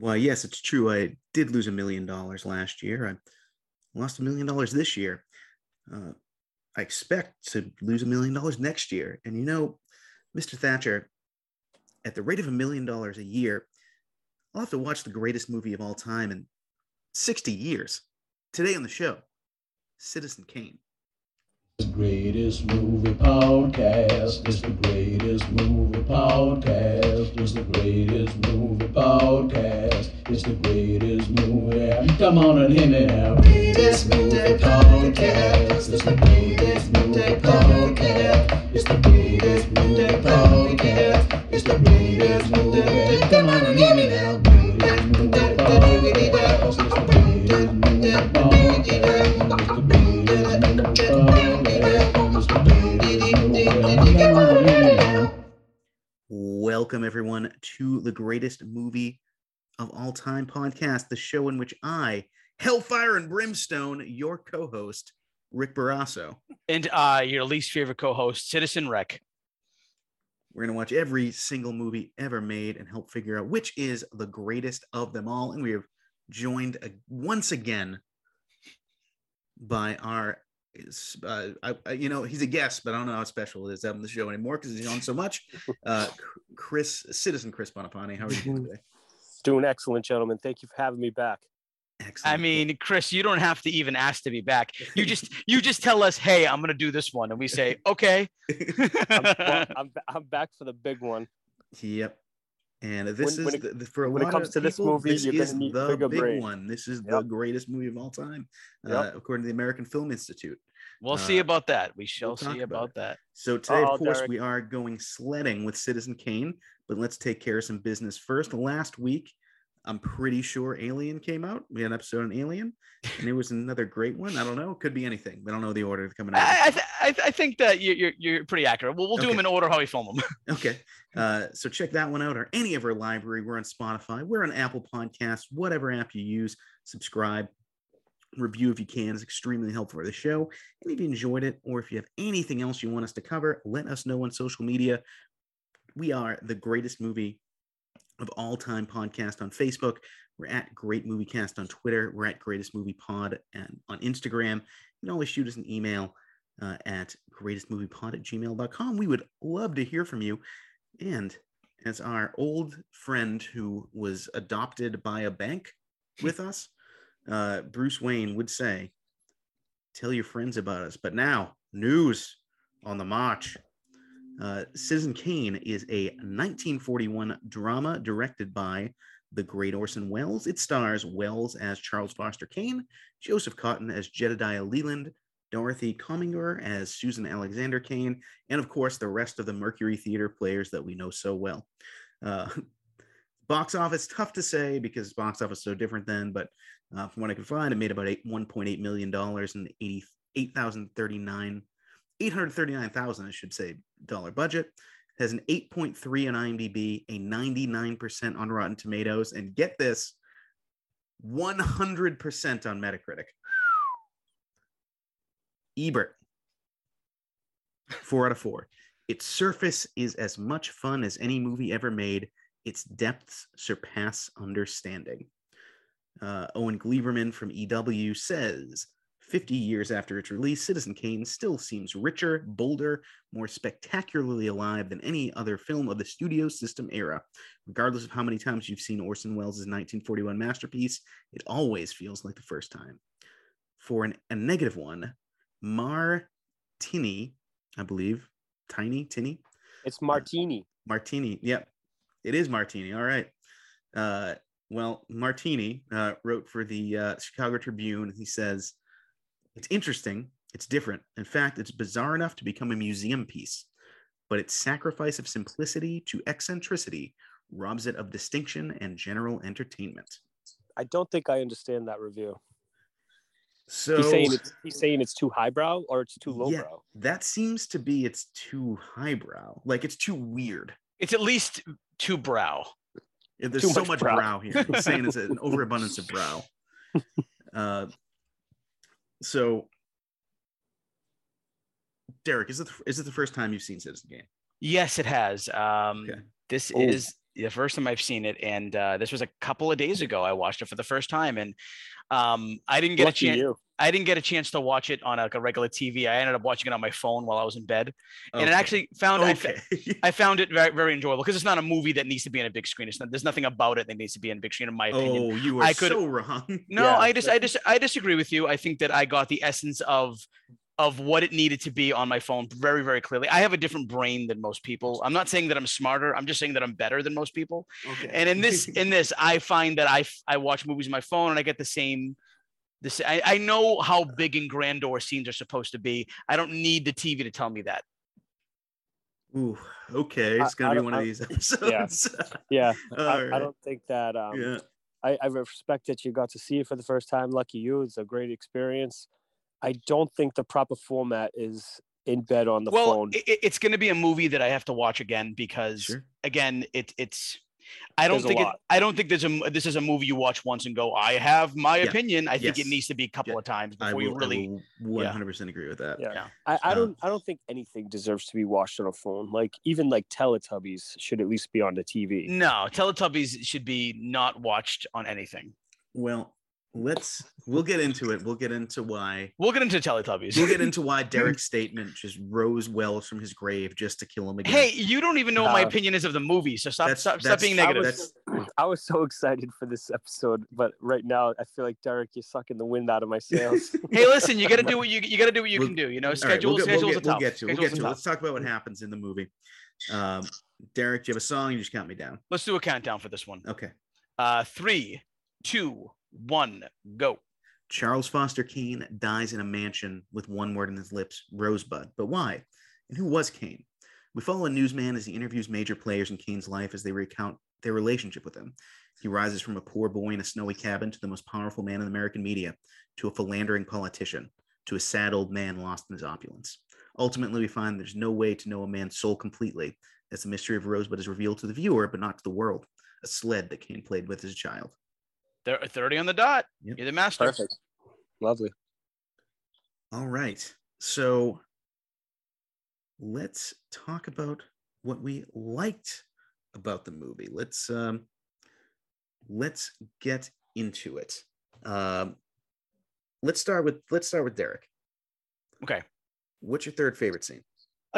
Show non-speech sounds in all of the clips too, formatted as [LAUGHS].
Well, yes, it's true. I did lose a million dollars last year. I lost a million dollars this year. Uh, I expect to lose a million dollars next year. And you know, Mr. Thatcher, at the rate of a million dollars a year, I'll have to watch the greatest movie of all time in 60 years. Today on the show, Citizen Kane. The greatest movie podcast. It's the greatest movie podcast. It's the greatest movie podcast. It's the greatest movie. Come on and hear me now. Greatest movie podcast. It's the greatest movie podcast. It's the greatest movie podcast. It's the greatest movie. Come on and hear me now. Greatest movie podcast. It's the greatest movie podcast. Welcome, everyone, to the greatest movie of all time podcast, the show in which I, Hellfire and Brimstone, your co host, Rick Barrasso, And uh, your least favorite co-host, Citizen Rec. we're going to watch every single movie ever made and help figure out which is the greatest of them all. And we have joined uh, once again by our. Uh, I, I- you know, he's a guest, but I don't know how special it is to have on the show anymore because he's on so much. [LAUGHS] Uh, Chris, Citizen Chris Buonopane, how are you doing today? Doing excellent, gentlemen. Thank you for having me back. Excellent. I mean, Chris, you don't have to even ask to be back. You just you just tell us, hey, I'm gonna do this one, and we say, okay. [LAUGHS] I'm, well, [LAUGHS] I'm, I'm back for the big one. Yep. And this When- when is it- the, the- for a when it comes of to this movie, this is the big brain. one. This is the greatest movie of all time, uh, according to the American Film Institute. We'll see Uh, about that. We shall we'll see about about that. So today, Uh-oh, of course, Derek. we are going sledding with Citizen Kane, but let's take care of some business first. Last week, I'm pretty sure Alien came out. We had an episode on Alien, and it was another great one. I don't know. It could be anything. We don't know the order coming out. I, I, th- I, th- I think that you're, you're you're pretty accurate. We'll, we'll do Okay. them in order how we film them. [LAUGHS] Okay. Uh, so check that one out or any of our library. We're on Spotify. We're on Apple Podcasts, whatever app you use. Subscribe, review if you can. is extremely helpful for the show. And if you enjoyed it or if you have anything else you want us to cover, let us know on social media. We are the greatest movie of all time podcast on Facebook. We're at Great Movie Cast on Twitter. We're at Greatest Movie Pod and on Instagram. You can always shoot us an email uh, at greatestmoviepod at gmail.com. We would love to hear from you. And as our old friend who was adopted by a bank [LAUGHS] with us, uh, Bruce Wayne would say, Tell your friends about us. But now, news on the march. Uh, Citizen Kane is a 1941 drama directed by the great Orson Welles. It stars Welles as Charles Foster Kane, Joseph Cotten as Jedediah Leland, Dorothy Comingore as Susan Alexander Kane, and of course the rest of the Mercury Theater players that we know so well. Uh, [LAUGHS] box office, tough to say because box office is so different then, but uh, from what I could find, it made about eight, $1.8 million and 88,039, 839,000, I should say, dollar budget. Has an 8.3 on IMDb, a 99% on Rotten Tomatoes, and get this, 100% on Metacritic. Ebert, four out of four. Its surface is as much fun as any movie ever made. Its depths surpass understanding. Uh, Owen Gleiberman from EW says 50 years after its release, Citizen Kane still seems richer, bolder, more spectacularly alive than any other film of the studio system era. Regardless of how many times you've seen Orson Welles' 1941 masterpiece, it always feels like the first time. For an, a negative one, Martini, I believe, Tiny, Tinny, It's Martini. Martini. Yep, it is Martini. All right. Uh, well, Martini uh, wrote for the uh, Chicago Tribune. He says, It's interesting. It's different. In fact, it's bizarre enough to become a museum piece, but its sacrifice of simplicity to eccentricity robs it of distinction and general entertainment. I don't think I understand that review. So He's saying it's, he's saying it's too highbrow or it's too Yeah. lowbrow. that seems to be it's too highbrow. Like it's too weird. It's at least too brow. Yeah, There's Too so much much brow. brow, here. He's saying it's an [LAUGHS] overabundance of brow. [LAUGHS] Uh, so, Derek, is it the, is it the first time you've seen Citizen Kane? Yes, it has. Um, Okay. This Oh. is the first time I've seen it, and uh, this was a couple of days ago. I watched it for the first time, and um, I didn't get Lucky a chance. you. I didn't get a chance to watch it on like a regular TV. I ended up watching it on my phone while I was in bed, and it actually found I, okay. [LAUGHS] I found it very very enjoyable because it's not a movie that needs to be in a big screen. It's not, there's nothing about it that needs to be in a big screen, in my opinion. oh, you are I could- so wrong. [LAUGHS] No, Yeah, I just I just I disagree with you. I think that I got the essence of of what it needed to be on my phone very very clearly. I have a different brain than most people. I'm not saying that I'm smarter. I'm just saying that I'm better than most people. Okay. And in this [LAUGHS] in this, I find that I I watch movies on my phone and I get the same. This I, I know how big and grandeur scenes are supposed to be. I don't need the TV to tell me that. Ooh, okay, it's gonna I be don't- one of these [LAUGHS] episodes. [LAUGHS] Yeah, All I, I don't think that. Um, yeah. I, I respect that you got to see it for the first time. Lucky you. It's a great experience. I don't think the proper format is in bed on the well, phone. i- i- it's going to be a movie that I have to watch again because Sure. again, it it's. I don't There's think it. I don't think there's a m- this is a movie you watch once and go. I have my Yeah. opinion. I think it needs to be a couple Yeah. of times I before you will, really. one hundred percent agree with that. Yeah. Yeah. I, I don't I don't think anything deserves to be watched on a phone. Like even like Teletubbies should at least be on the TV. No, Teletubbies should be not watched on anything. Well, let's we'll get into it. We'll get into why We'll get into Teletubbies. we'll get into why [LAUGHS] Derek's statement just rose Welles from his grave just to kill him again. hey, you don't even know what my Uh, opinion is of the movie, so stop That's- stop, stop that's- being I negative. was- [LAUGHS] I was so excited for this episode, but right now I feel like Derek, you're sucking the wind out of my sails. [LAUGHS] hey, listen, you got to do what you you got to do what you We'll- can do. You know, All right, schedule we'll, get, we'll, schedules get, are we'll get to it. We'll get to it. Let's talk about what happens in the movie. Um, Derek, do you have a song? You just count me down. Let's do a countdown for this one. Okay. Uh, three, two, one, go. Charles Foster Kane dies in a mansion with one word in his lips, Rosebud. But why? And who was Kane? We follow a newsman as he interviews major players in Kane's life as they recount their relationship with him. He rises from a poor boy in a snowy cabin to the most powerful man in American media, to a philandering politician, to a sad old man lost in his opulence. Ultimately, we find there's no way to know a man's soul completely, as the mystery of Rosebud is revealed to the viewer, but not to the world. A sled that Kane played with as a child. They're 30 on the dot. Yep. You're the master. Perfect. Lovely. All right. So let's talk about what we liked about the movie. Let's um let's get into it. Um let's start with let's start with Derek. Okay. What's your third favorite scene?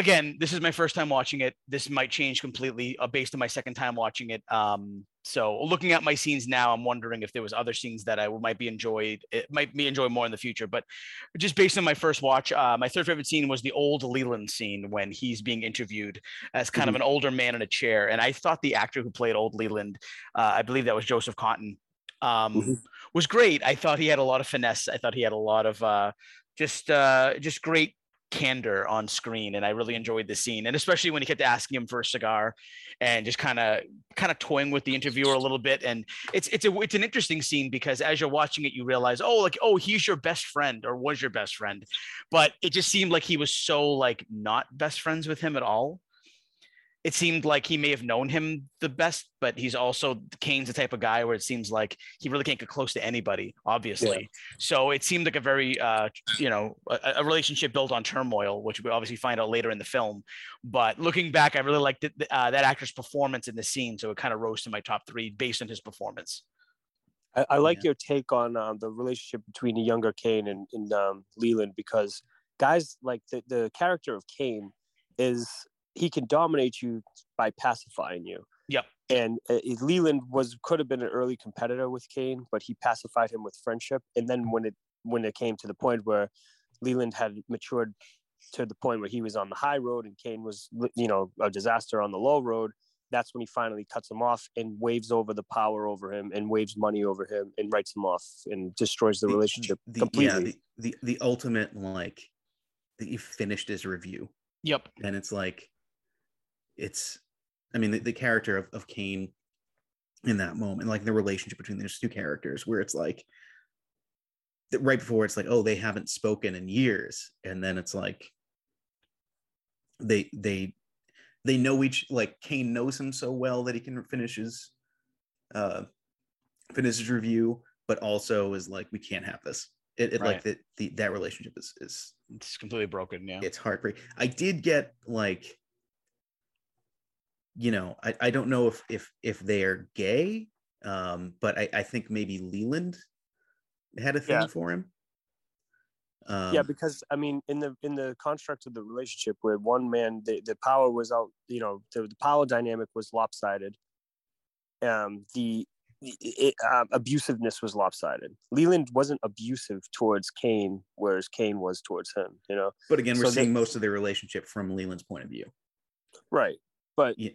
Again, this is my first time watching it. This might change completely uh, based on my second time watching it. Um, so looking at my scenes now, I'm wondering if there was other scenes that I might be enjoyed. It might be enjoy more in the future. But just based on my first watch, uh, my third favorite scene was the old Leland scene when he's being interviewed as kind of an older man in a chair. And I thought the actor who played old Leland, uh, I believe that was Joseph Cotten, um, Mhm. was great. I thought he had a lot of finesse. I thought he had a lot of uh, just uh, just great candor on screen and i really enjoyed the scene and especially when he kept asking him for a cigar and just kind of kind of toying with the interviewer a little bit and it's it's a it's an interesting scene because as you're watching it you realize oh like oh he's your best friend or was your best friend but it just seemed like he was so like not best friends with him at all it seemed like he may have known him the best, but he's also Kane's the type of guy where it seems like he really can't get close to anybody, obviously. So it seemed like a very, uh, you know, a, a relationship built on turmoil, which we obviously find out later in the film. But looking back, I really liked it, uh, that actor's performance in the scene, so it kind of rose to my top three based on his performance. I, I like Yeah. your take on um, the relationship between the younger Kane and, and um, Leland because guys like the, the character of Kane is he can dominate you by pacifying you. Yep. And uh, Leland was could have been an early competitor with Kane, but he pacified him with friendship. And then when it when it came to the point where Leland had matured to the point where he was on the high road and Kane was you know a disaster on the low road, that's when he finally cuts him off and waves over the power over him and waves money over him and writes him off and destroys the, relationship the, completely. Yeah, the, the the ultimate like that you finished his review. Yep. and it's like it's i mean the, the character of, of kane in that moment like the relationship between those two characters where it's like right before it's like oh they haven't spoken in years and then it's like they they they know each like kane knows him so well that he can finish his uh finish his review but also is like we can't have this it, it like Right. the, the that relationship is is It's completely broken. Yeah. it's heartbreak. I did get like you know, I, I don't know if if if they are gay, um, but I, I think maybe Leland had a thing Yeah. for him. Um, yeah because i mean in the in the construct of the relationship where one man the, the power was out you know the, the power dynamic was lopsided um the it, um, abusiveness was lopsided leland wasn't abusive towards kane whereas kane was towards him you know but again, we're so they- seeing most of their relationship from Leland's point of view. right but Yeah.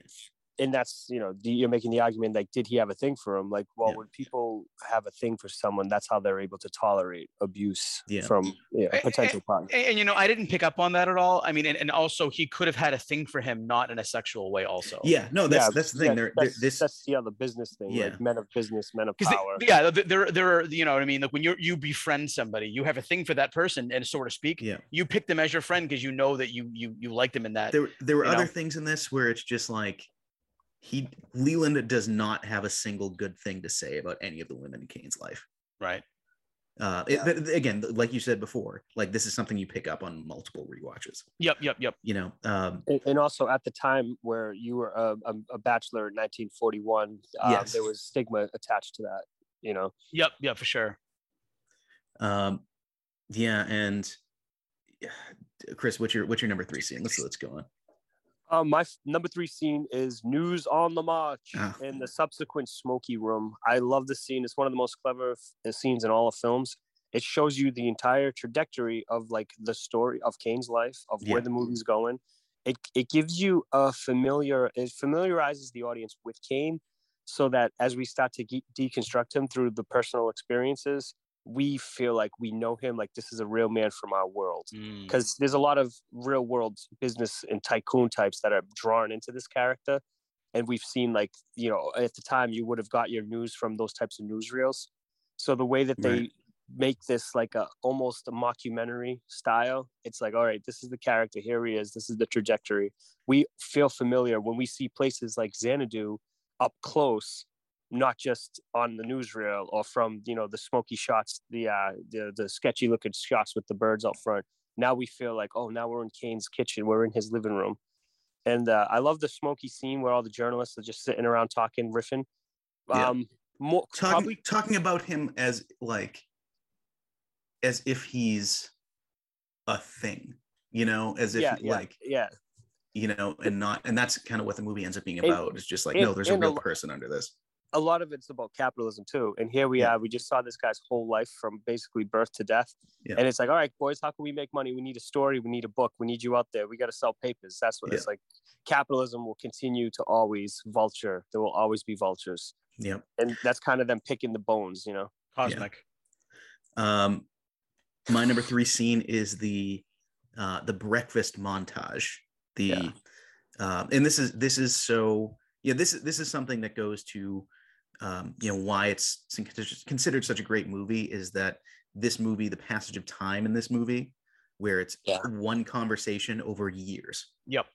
And that's you know you're making the argument like did he have a thing for him like well Yeah. when people have a thing for someone that's how they're able to tolerate abuse Yeah. from yeah, A- a- potential partner And, and, you know, I didn't pick up on that at all. I mean, and, and also he could have had a thing for him, not in a sexual way, also. Yeah, no, that's Yeah, that's the thing. yeah, They're, they're that's, this that's the other business thing Yeah. like men of business men of Because power yeah, there, there are, you know what I mean. Like when you you befriend somebody, you have a thing for that person, and so to speak, yeah. you pick them as your friend because you know that you you you like them in that. There there were other know? things in this where it's just like he Leland does not have a single good thing to say about any of the women in Kane's life. Right. Uh, it- th- th- again, like you said before, like this is something you pick up on multiple rewatches. Yep. Yep. Yep. You know, um, and, and also at the time where you were a, a, a bachelor in 1941 uh, Yes. there was stigma attached to that you know Yep. Yep. For sure. um, yeah, and yeah, [SIGHS] Chris, what's your what's your number three scene? Let's let's go on. Um, my f- number three scene is News on the March and the subsequent smoky room. I love the scene. It's one of the most clever f- scenes in all of films. It shows you the entire trajectory of like the story of Kane's life, of Yeah. where the movie's going. It it gives you a familiar. It familiarizes the audience with Kane, so that as we start to ge- deconstruct him through the personal experiences, we feel like we know him. Like this is a real man from our world Mm. because there's a lot of real world business and tycoon types that are drawn into this character and we've seen like you know at the time you would have got your news from those types of newsreels so the way that they Right. make this like a almost a mockumentary style it's like all right this is the character here he is this is the trajectory we feel familiar when we see places like xanadu up close not just on the newsreel or from you know the smoky shots the uh the, the sketchy looking shots with the birds out front now we feel like oh now we're in kane's kitchen we're in his living room and uh, i love the smoky scene where all the journalists are just sitting around talking riffing Yeah. um more Talking probably talking about him as like as if he's a thing, you know, as if yeah, like yeah you know, and not and that's kind of what the movie ends up being And- about. It's just like and- no, there's a and a real person under this. A lot of it's about capitalism too. And here we Yeah. are. We just saw this guy's whole life from basically birth to death. Yeah. And it's like, all right, boys, how can we make money? We need a story. We need a book. We need you out there. We got to sell papers. That's what it's like. Capitalism will continue to always vulture. There will always be vultures. Yep. And that's kind of them picking the bones, you know? Cosmic. Um, my number three scene is the uh, the breakfast montage. The Yeah. um, and this is this is so yeah this is this is something that goes to um, you know why it's considered such a great movie is that this movie the passage of time in this movie where it's Yeah. one conversation over years Yep.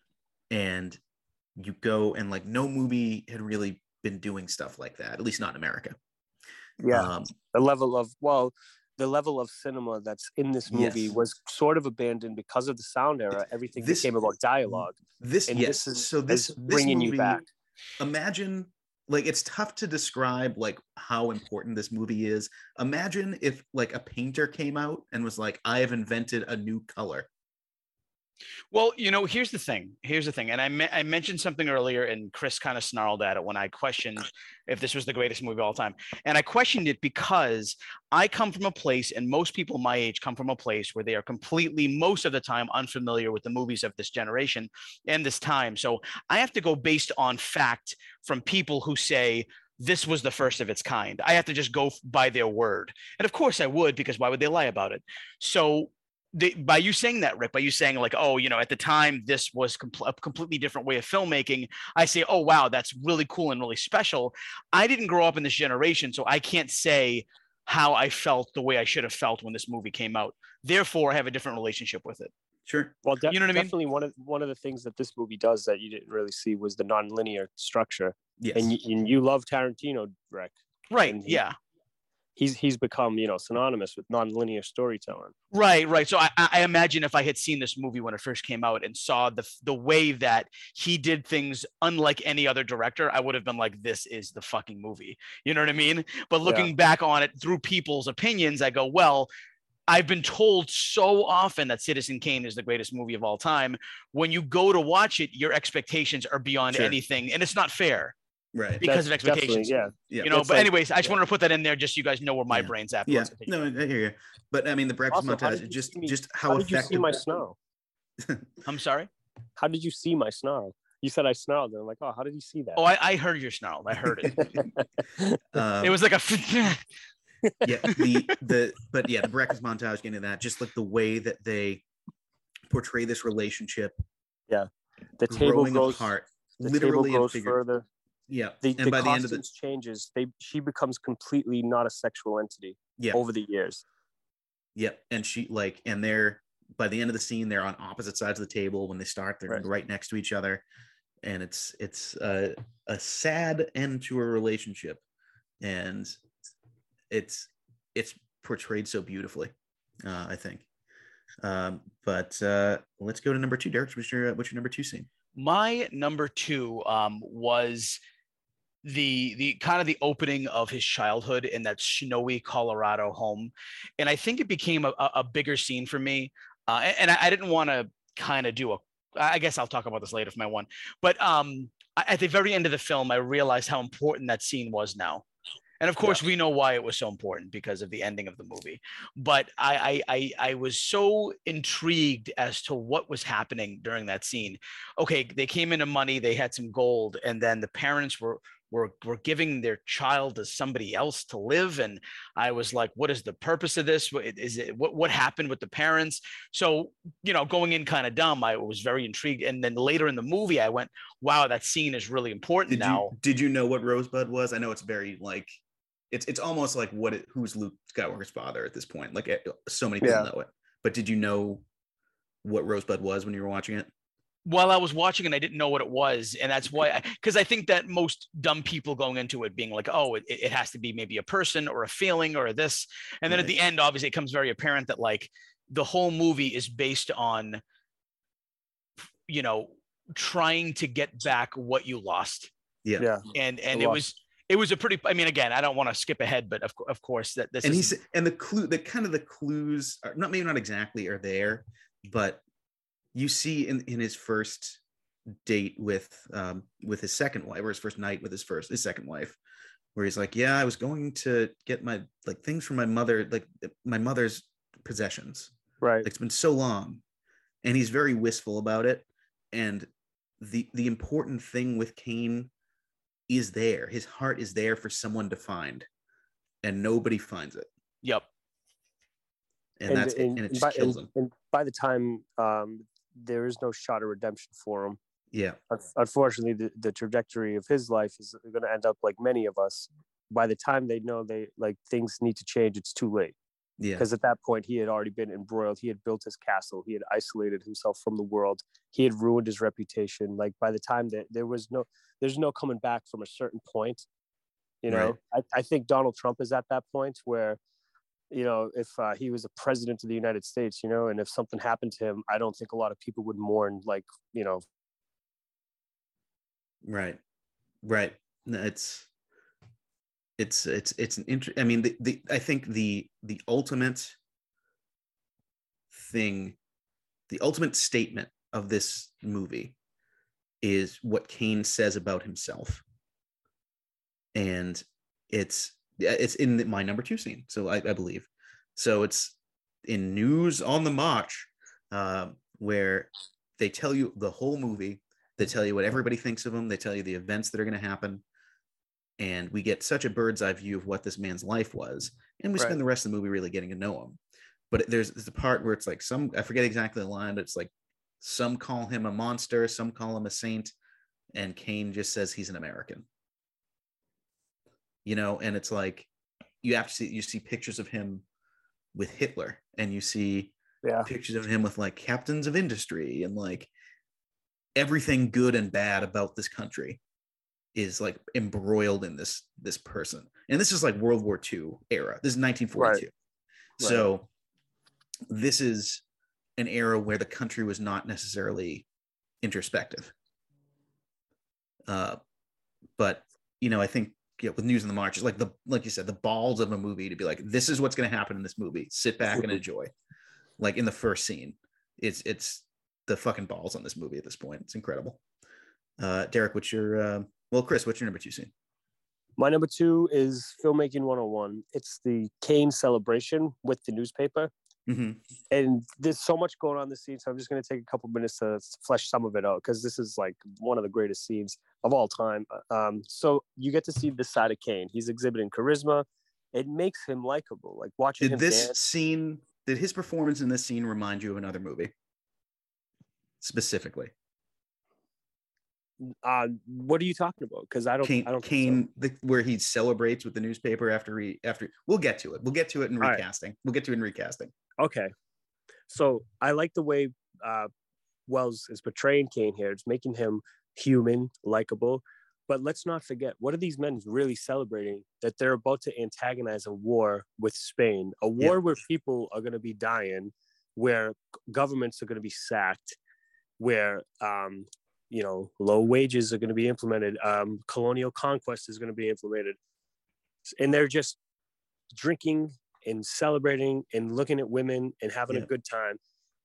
and you go and like no movie had really been doing stuff like that at least not in america Yeah. um, the level of, well, the level of cinema that's in this movie Yes. was sort of abandoned because of the sound era. Everything This- became about dialogue. this And yes this is, so this, is this bringing you back. imagine like it's tough to describe like how important this movie is. Imagine if like a painter came out and was like i have invented a new color Well, you know, here's the thing. Here's the thing. And I, me- I mentioned something earlier, and Chris kind of snarled at it when I questioned if this was the greatest movie of all time. And I questioned it because I come from a place, and most people my age come from a place where they are completely, most of the time, unfamiliar with the movies of this generation and this time. So I have to go based on fact from people who say, this was the first of its kind. I have to just go by their word. And of course I would, because why would they lie about it? So the, by you saying that, Rick, by you saying like, oh, you know, at the time this was compl- a completely different way of filmmaking, I say, oh wow, that's really cool and really special. I didn't grow up in this generation, so I can't say how I felt the way I should have felt when this movie came out. Therefore, I have a different relationship with it. sure Well, de- You know what I mean? definitely one of one of the things that this movie does that you didn't really see was the nonlinear structure. yes And you, and you love Tarantino, Rick. Right? He- Yeah. He's he's become you know synonymous with nonlinear storytelling. Right, right. So I, I imagine if I had seen this movie when it first came out and saw the the way that he did things unlike any other director, I would have been like, "This is the fucking movie." You know what I mean? But looking yeah. back on it through people's opinions, I go, "Well, I've been told so often that Citizen Kane is the greatest movie of all time. When you go to watch it, your expectations are beyond sure. anything, and it's not fair right because That's of expectations yeah yeah you know but like, anyways i just yeah. wanted to put that in there just so you guys know where my yeah. brain's at yeah no i hear you but i mean the breakfast also, montage just just how, how effective you see my snarl [LAUGHS] i'm sorry how did you see my snarl you said I snarled, and I'm like, oh, how did you see that? Oh, I, I heard your snarl. I heard it. [LAUGHS] um, it was like a. [LAUGHS] yeah, the the but yeah, the breakfast montage getting to that, just like the way that they portray this relationship. Yeah, the table goes apart, the literally table goes further. Yeah, the, and the by the end of the changes, they she becomes completely not a sexual entity. Yeah, over the years. Yep, and she like, and they're by the end of the scene, they're on opposite sides of the table. When they start, they're right, right next to each other, and it's it's a, a sad end to a relationship, and it's it's portrayed so beautifully. Uh, I think. Um, but uh, let's go to number two. Derek, what's your what's your number two scene? My number two um, was the the kind of the opening of his childhood in that snowy Colorado home, and I think it became a, a bigger scene for me. Uh, and, and I, I didn't want to kind of do a. I guess I'll talk about this later for my one. But um, at the very end of the film, I realized how important that scene was now. And of course, yeah. we know why it was so important because of the ending of the movie. But I, I, I, I was so intrigued as to what was happening during that scene. Okay, they came into money, they had some gold, and then the parents were were were giving their child to somebody else to live and i was like what is the purpose of this is it what, what happened with the parents so you know going in kind of dumb i was very intrigued and then later in the movie i went wow that scene is really important did now you, did you know what rosebud was i know it's very like it's it's almost like what it, who's Luke Skywalker's father at this point. Like eh, so many people yeah. know it. But did you know what Rosebud was when you were watching it? While I was watching and I didn't know what it was, and that's why. Because I, I, think that most dumb people going into it being like, "Oh, it, it has to be maybe a person or a feeling or this," and then right. at the end, obviously, it comes very apparent that like the whole movie is based on, you know, trying to get back what you lost. Yeah. Yeah. And and it was it was a pretty i mean again i don't want to skip ahead but of, of course that this and is, he's and the clue the kind of the clues are not maybe not exactly are there but you see in in his first date with um with his second wife or his first night with his first his second wife where he's like yeah i was going to get my like things from my mother like my mother's possessions right like, it's been so long and he's very wistful about it and the the important thing with kane is there. His heart is there for someone to find, and nobody finds it. Yep. And, and that's and, and it just by, kills him. And by the time um, there is no shot of redemption for him. Yeah. Unfortunately, the, the trajectory of his life is going to end up like many of us. By the time they know they like things need to change, it's too late. Yeah. Because at that point, he had already been embroiled. He had built his castle. He had isolated himself from the world. He had ruined his reputation. Like by the time that there was no, there's no coming back from a certain point. You know, right. I, I think Donald Trump is at that point where, you know, if uh, he was a president of the United States, you know, and if something happened to him, I don't think a lot of people would mourn like, you know. Right. Right. It's it's it's it's an inter- i mean the, the i think the the ultimate thing the ultimate statement of this movie is what kane says about himself and it's it's in the, my number two scene so I, I, believe. So it's in news on the march uh, where they tell you the whole movie they tell you what everybody thinks of him they tell you the events that are going to happen and we get such a bird's eye view of what this man's life was and we right. spend the rest of the movie really getting to know him but there's, there's a part where it's like some i forget exactly the line but it's like some call him a monster some call him a saint and kane just says he's an american you know and it's like you have to see you see pictures of him with hitler and you see yeah. pictures of him with like captains of industry and like everything good and bad about this country is like embroiled in this this person. And this is like world war ii era. This is 1942 Right. so this is an era where the country was not necessarily introspective. Uh but you know i think yeah, with news in the march it's like the like you said the balls of a movie to be like this is what's going to happen in this movie. Sit back and [LAUGHS] enjoy. Like in the first scene it's it's the fucking balls on this movie at this point. It's incredible. Uh derek what's your uh well chris what's your number two scene? My number two is filmmaking 101. It's the Kane celebration with the newspaper. Mm-hmm. And there's so much going on in this scene. So I'm just going to take a couple minutes to flesh some of it out because this is like one of the greatest scenes of all time. Um, so you get to see the side of Kane. He's exhibiting charisma. It makes him likable. Like watching did him this dance. scene did his performance in this scene remind you of another movie specifically Uh, what are you talking about? Because I don't. Kane, I don't. think so. Kane the, where he celebrates with the newspaper after he after we'll get to it. We'll get to it in All right. recasting. We'll get to it in recasting. Okay. So I like the way uh, Welles is portraying Kane here. It's making him human, likable. But let's not forget, what are these men really celebrating? That they're about to antagonize a war with Spain, a war where people are going to be dying, where governments are going to be sacked, where um, you know low wages are going to be implemented, um, colonial conquest is going to be implemented, and they're just drinking and celebrating and looking at women and having Yeah. a good time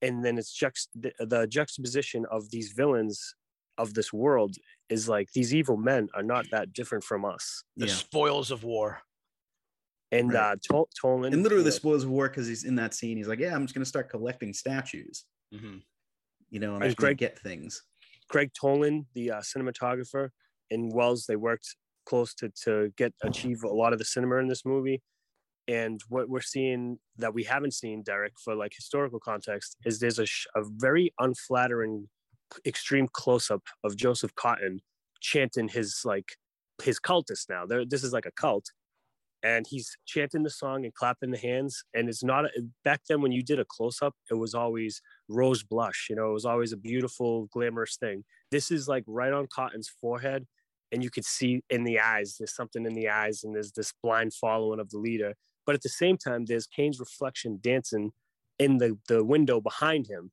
and then it's juxt- the, the juxtaposition of these villains of this world is like these evil men are not that different from us The Yeah. spoils of war. and Right. uh Tol- Toland And literally you the spoils of war because he's in that scene. He's like, Yeah, I'm just gonna start collecting statues. Mhm. You know, I'm just gonna Greg- get things. Gregg Toland the uh, cinematographer and Welles they worked close to to get achieve a lot of the cinema in this movie and what we're seeing that we haven't seen Derek for like historical context is there's a, sh- a very unflattering extreme close up of Joseph Cotten chanting his like his cultist now. There, this is like a cult, and he's chanting the song and clapping the hands. And it's not back then when you did a close up, it was always rose blush. You know, it was always a beautiful, glamorous thing. This is like right on Cotten's forehead, and you could see in the eyes. There's something in the eyes, and there's this blind following of the leader. But at the same time, there's Kane's reflection dancing in the the window behind him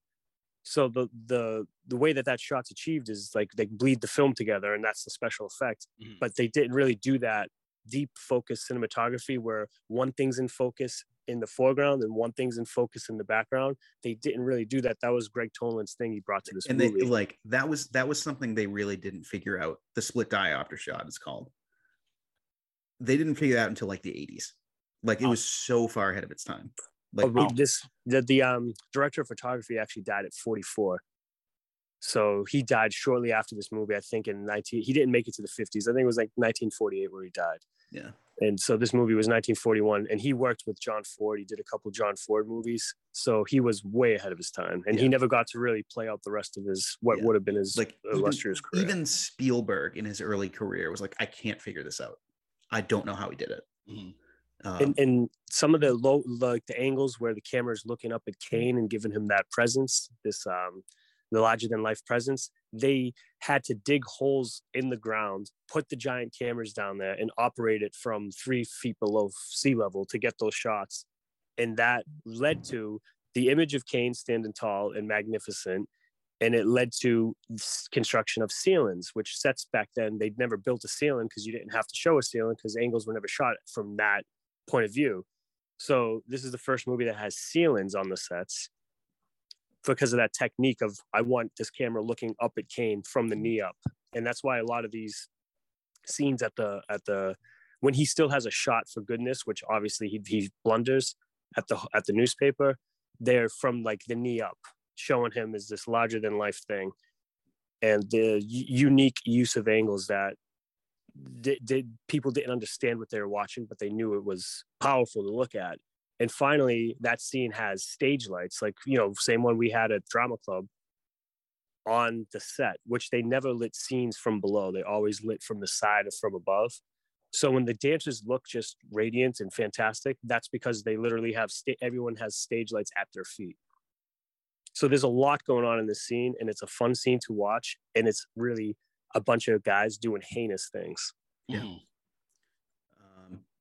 so the the the way that that shot's achieved is like they bleed the film together and that's the special effect Mhm. but they didn't really do that deep focus cinematography where one thing's in focus in the foreground and one thing's in focus in the background they didn't really do that that was gregg toland's thing he brought to this And they movie like that was that was something they really didn't figure out. The split diopter shot is called. They didn't figure that out until like the 80s. Like it Oh. was so far ahead of its time. Like Oh, but this the, the um director of photography actually died at 44 so he died shortly after this movie i think in 19 he didn't make it to the 50s i think it was like 1948 where he died yeah. and so this movie was 1941 and he worked with john ford he did a couple john ford movies so he was way ahead of his time and Yeah. he never got to really play out the rest of his what Yeah. would have been his Like even, illustrious career even Spielberg in his early career was like, I can't figure this out. I don't know how he did it. Mhm. Um, and, and some of the low like the angles where the camera is looking up at Kane and giving him that presence, this um the larger than life presence, they had to dig holes in the ground, put the giant cameras down there, and operate it from three feet below sea level to get those shots. And that led to the image of Kane standing tall and magnificent. And it led to construction of ceilings, which sets back then they'd never built a ceiling because you didn't have to show a ceiling because angles were never shot from that point of view. So this is the first movie that has ceilings on the sets because of that technique of I want this camera looking up at Kane from the knee up. And that's why a lot of these scenes at the at the when he still has a shot for goodness, which obviously he, he blunders at the at the newspaper, they're from like the knee up, showing him as this larger than life thing. And the unique use of angles that did, did people didn't understand what they were watching, but they knew it was powerful to look at. And finally, that scene has stage lights, like you know, same one we had at Drama Club on the set, which they never lit scenes from below. They always lit from the side or from above. So when the dancers look just radiant and fantastic, that's because they literally have sta- everyone has stage lights at their feet. So there's a lot going on in this scene, and it's a fun scene to watch, and it's really a bunch of guys doing heinous things. Yeah. Mhm.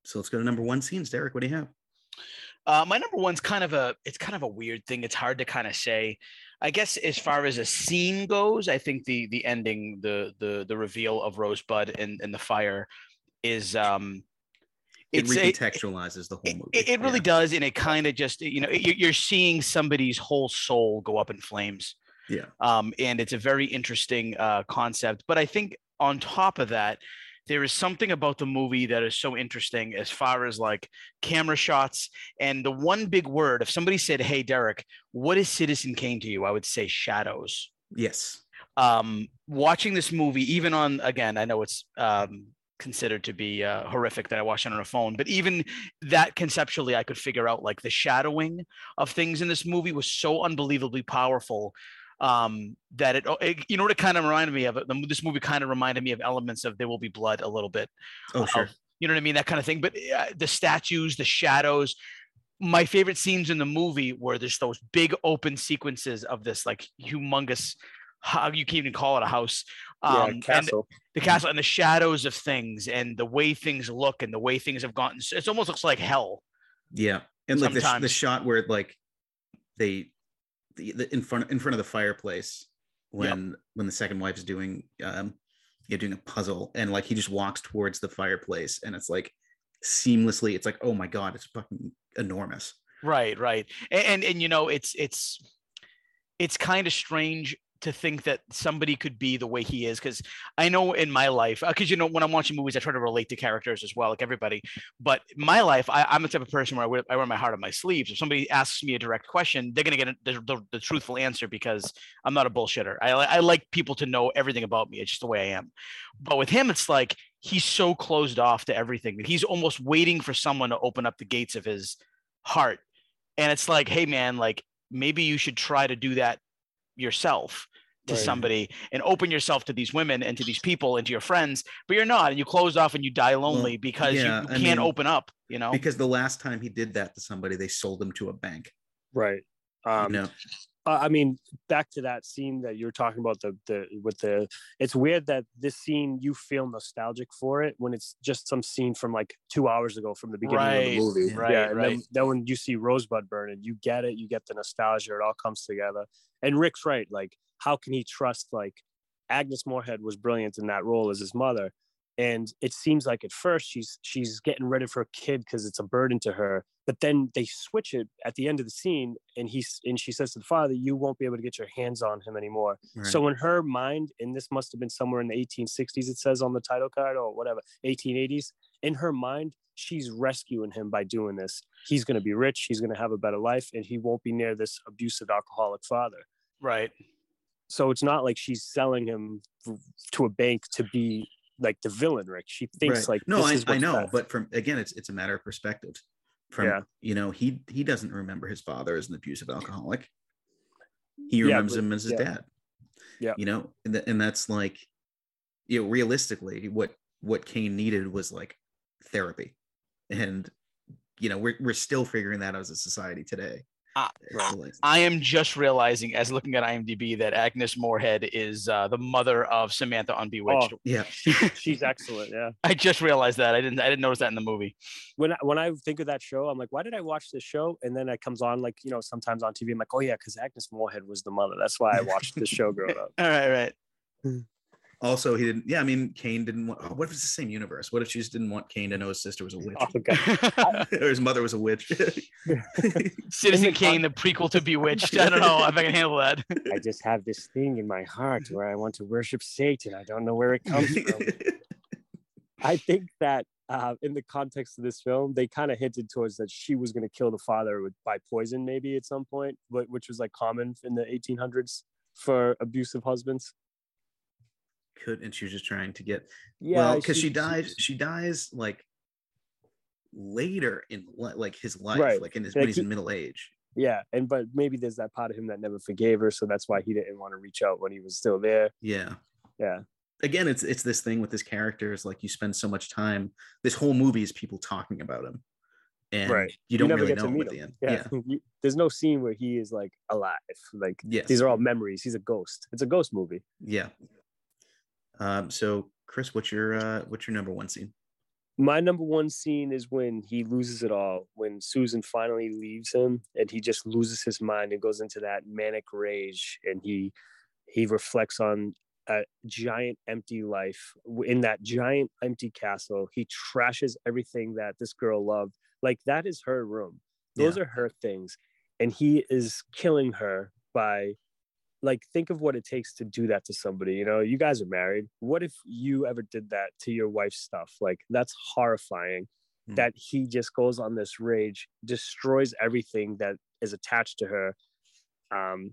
So let's go to number one scenes. Derek, what do you have? Uh, my number one's kind of a it's kind of a weird thing. It's hard to kind of say. I guess as far as a scene goes, I think the the ending, the the the reveal of Rosebud and and the fire is um It a- recontextualizes the whole movie. it- it really Yeah. does and it kind of just you know you- you're seeing somebody's whole soul go up in flames Yeah. um, and it's a very interesting uh, concept but i think on top of that there is something about the movie that is so interesting as far as like camera shots. And the one big word if somebody said hey derek what is citizen kane to you? I would say shadows. Yes. um watching this movie even on again i know it's um considered to be uh, horrific that i watched it on a phone but even that conceptually i could figure out like the shadowing of things in this movie was so unbelievably powerful um that it, it you know what it kind of reminded me of this movie kind of reminded me of elements of there will be blood a little bit Oh, sure. you know what I mean? That kind of thing. But uh, the statues, the shadows. My favorite scenes in the movie were there's those big open sequences of this like humongous, how you can even call it a house. Um, yeah, and castle. the castle and the shadows of things and the way things look and the way things have gotten. It almost looks like hell. Yeah, and like the, the shot where like they the, the in front in front of the fireplace when when the second wife's doing um yeah doing a puzzle and like he just walks towards the fireplace and it's like seamlessly it's like oh my god it's fucking enormous Right, right. And and, and you know, it's it's it's kind of strange to think that somebody could be the way he is because I know in my life uh, because you know when I'm watching movies I try to relate to characters as well like everybody but my life I, I'm the type of person where I wear, I wear my heart on my sleeves if somebody asks me a direct question they're gonna get a, the, the, the truthful answer because I'm not a bullshitter. I, I like people to know everything about me it's just the way I am. But with him it's like he's so closed off to everything that he's almost waiting for someone to open up the gates of his heart. And it's like hey man like maybe you should try to do that yourself to Right. somebody and open yourself to these women and to these people and to your friends but you're not and you close off and you die lonely because yeah, you, you can't mean, open up you know because the last time he did that to somebody they sold him to a bank Right. Um, you know uh, I mean, back to that scene that you were talking about the the with the. It's weird that this scene you feel nostalgic for it when it's just some scene from like two hours ago from the beginning of the movie. right, yeah, and right. Then, then when you see Rosebud burning, you get it. You get the nostalgia. It all comes together. And Rick's right. Like, how can he trust like Agnes Moorehead was brilliant in that role as his mother, and it seems like at first she's she's getting rid of her kid because it's a burden to her but then they switch it at the end of the scene and he's and she says to the father you won't be able to get your hands on him anymore right. so in her mind and this must have been somewhere in the 1860s it says on the title card or whatever 1880s in her mind she's rescuing him by doing this he's going to be rich he's going to have a better life and he won't be near this abusive alcoholic father right so it's not like she's selling him to a bank to be like the villain rick she thinks Right. like no I, I know best. but from again it's it's a matter of perspective from Yeah. you know he he doesn't remember his father as an abusive alcoholic he Yeah, remembers but- him as his yeah. dad Yeah. you know and, th- and that's like you know realistically what what kane needed was like therapy and you know we're, we're still figuring that out as a society today Ah, I am just realizing as looking at IMDb that Agnes Moorehead is uh, the mother of Samantha on Bewitched. yeah [LAUGHS] she's excellent yeah I just realized that. I didn't I didn't notice that in the movie. when I, when I think of that show, I'm like, why did I watch this show? And then it comes on like you know sometimes on TV. I'm like, oh yeah, because Agnes Moorehead was the mother. That's why I watched this show growing up. [LAUGHS] All right, right. Also he didn't yeah i mean kane didn't want oh, what if it's the same universe what if she just didn't want kane to know his sister was a witch Oh, God. [LAUGHS] [LAUGHS] or his mother was a witch [LAUGHS] Citizen In the con- Kane, the prequel to Bewitched. I don't know if I can handle that. I just have this thing in my heart where I want to worship Satan. I don't know where it comes from. I think that uh, in the context of this film, they kind of hinted towards that she was going to kill the father with, by poison, maybe at some point, but which was like common in the 1800s for abusive husbands. Could and she was just trying to get Yeah, well because she, dies she dies like later in like his life Right. like in his Like when he's he- in middle age Yeah, and but maybe there's that part of him that never forgave her, so that's why he didn't want to reach out when he was still there. yeah Yeah, again it's it's this thing with this character is like you spend so much time this whole movie is people talking about him and Right. you don't never really know him at the end yeah. yeah, [LAUGHS] there's no scene where he is like alive. Like yes these are all memories. He's a ghost. It's a ghost movie. yeah um so chris what's your uh what's your number one scene? My number one scene is when he loses it all when susan finally leaves him and he just loses his mind and goes into that manic rage and he he reflects on a giant empty life. In that giant empty castle he trashes everything that this girl loved. Like that is her room. Those Yeah. are her things. And he is killing her by like think of what it takes to do that to somebody you know you guys are married. What if you ever did that to your wife's stuff? Like that's horrifying Hmm. that he just goes on this rage destroys everything that is attached to her um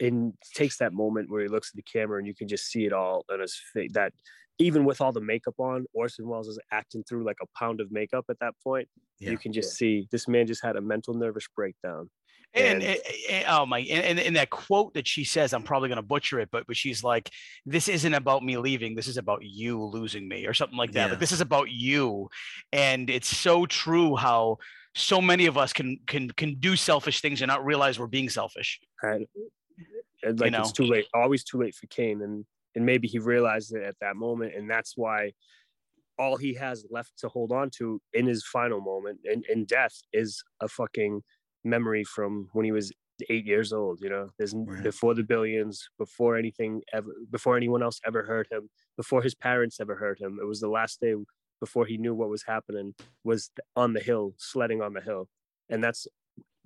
and takes that moment where he looks at the camera and you can just see it all on his face that even with all the makeup on orson welles is acting through like a pound of makeup at that point. Yeah. you can just see this man just had a mental nervous breakdown and, And- and- and- oh my and, and, and that quote that she says i'm probably going to butcher it but but she's like this isn't about me leaving this is about you losing me or something like that Yeah. like this is about you and it's so true how so many of us can can can do selfish things and not realize we're being selfish and, and like know. it's too late always too late for kane and and maybe he realized it at that moment and that's why all he has left to hold on to in his final moment in, in death is a fucking memory from when he was eight years old you know there's Right. before the billions before anything ever before anyone else ever heard him before his parents ever heard him it was the last day before he knew what was happening was on the hill sledding on the hill and that's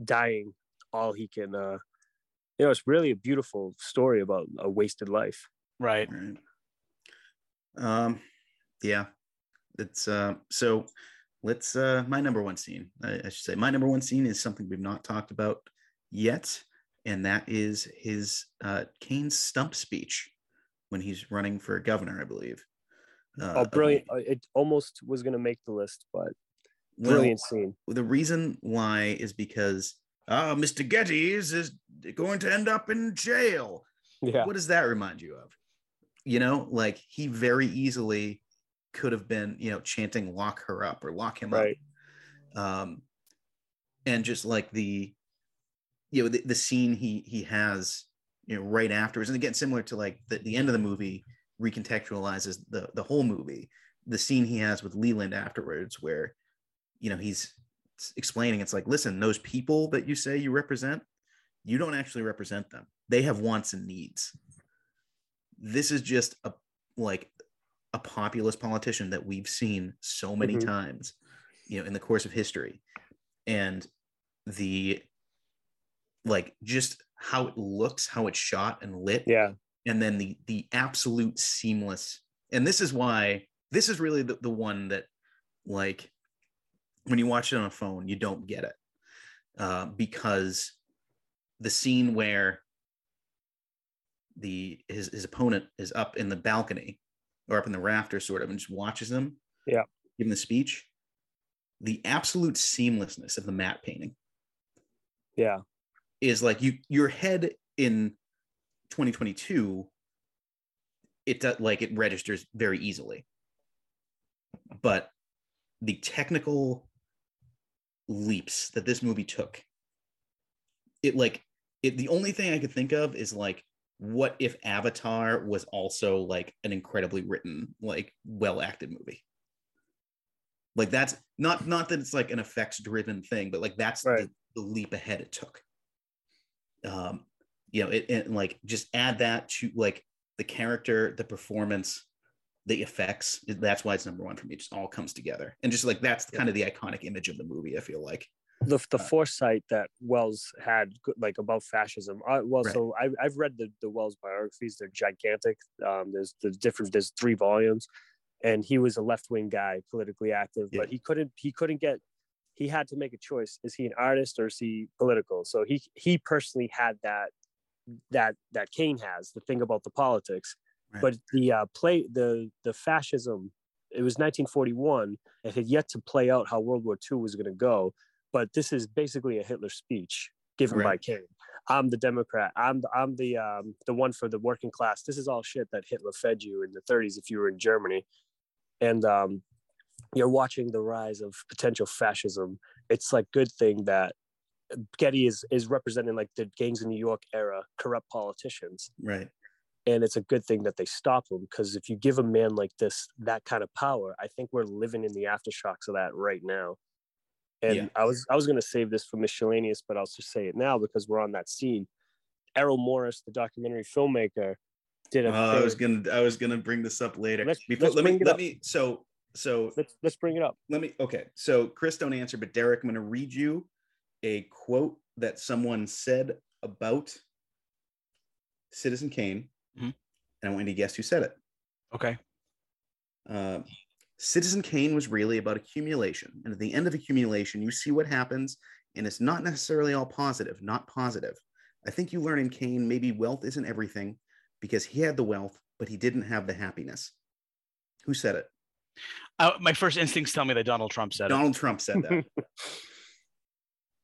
dying all he can uh you know it's really a beautiful story about a wasted life right Right. Um, yeah, it's uh. So let's uh. My number one scene, I, I should say, my number one scene is something we've not talked about yet, and that is his uh Kane's stump speech when he's running for governor, I believe. Uh, oh brilliant. Uh, it almost was going to make the list but Well, brilliant scene the reason why is because ah, Mr. Gettys is going to end up in jail. yeah what does that remind you of? You know, like he very easily could have been, you know, chanting lock her up or lock him right up. Um and just like the you know, the, the scene he he has, you know, right afterwards, and again, similar to like the, the end of the movie recontextualizes the the whole movie. The scene he has with Leland afterwards, where you know he's explaining, it's like, listen, those people that you say you represent, you don't actually represent them. They have wants and needs. This is just a like a populist politician that we've seen so many Mhm. times, you know, in the course of history. And the like just how it looks, how it's shot and lit, yeah and then the the absolute seamless and this is why this is really the, the one that like when you watch it on a phone you don't get it uh, because the scene where the his, his opponent is up in the balcony or up in the rafter sort of and just watches them. Yeah. give him the speech the absolute seamlessness of the matte painting yeah is like you your head in 2022 it does like it registers very easily but the technical leaps that this movie took it like it the only thing i could think of is like what if avatar was also like an incredibly written like well acted movie? Like that's not not that it's like an effects driven thing but like that's Right. the, the leap ahead it took. Um you know it, and like just add that to like the character the performance the effects that's why it's number one for me. It just all comes together. And just like that's kind of the iconic image of the movie i feel like the the Uh, foresight that Welles had, like about fascism. Uh, well, Right. so I, I've read the the Welles biographies. They're gigantic. Um, there's the different. There's three volumes, and he was a left wing guy, politically active, Yeah. but he couldn't he couldn't get. He had to make a choice: is he an artist or is he political? So he he personally had that that that Kane has the thing about the politics, Right. but the uh, play the the fascism. It was 1941. It had yet to play out how World War II was going to go but this is basically a Hitler speech given by Right. Kane. I'm the Democrat. I'm the, I'm the um, the one for the working class. This is all shit that Hitler fed you in the 30s if you were in Germany, and um, you're watching the rise of potential fascism. It's like good thing that Getty is is representing like the gangs in New York era corrupt politicians, right and it's a good thing that they stop them because if you give a man like this that kind of power, I think we're living in the aftershocks of that right now. And Yeah. I was I was gonna save this for miscellaneous, but I'll just say it now because we're on that scene. Errol Morris, the documentary filmmaker, did a Uh, I was gonna I was gonna bring this up later. Let's- Before, let's let me let up. me so so let's let's bring it up. let me okay so chris don't answer but derek i'm going to read you a quote that someone said about citizen kane Mhm. and i want you to guess who said it Okay. uh, citizen kane was really about accumulation and at the end of accumulation you see what happens and it's not necessarily all positive not positive i think you learn in kane maybe wealth isn't everything because he had the wealth but he didn't have the happiness who said it Uh, my first instincts tell me that Donald Trump said it. donald trump said that [LAUGHS]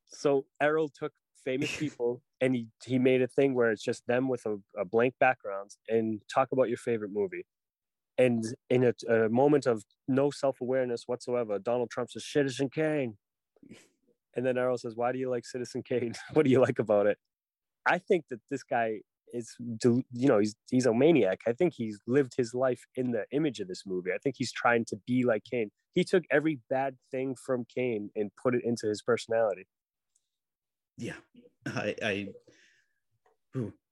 So Errol took famous [LAUGHS] people and he he made a thing where it's just them with a, a blank background and talk about your favorite movie. And in a, a moment of no self awareness whatsoever, Donald Trump says Citizen Kane, and then Errol says, "Why do you like Citizen Kane? [LAUGHS] what do you like about it?" I think that this guy is, you know, he's he's a maniac. I think he's lived his life in the image of this movie. I think he's trying to be like Kane. He took every bad thing from Kane and put it into his personality. Yeah, I, I,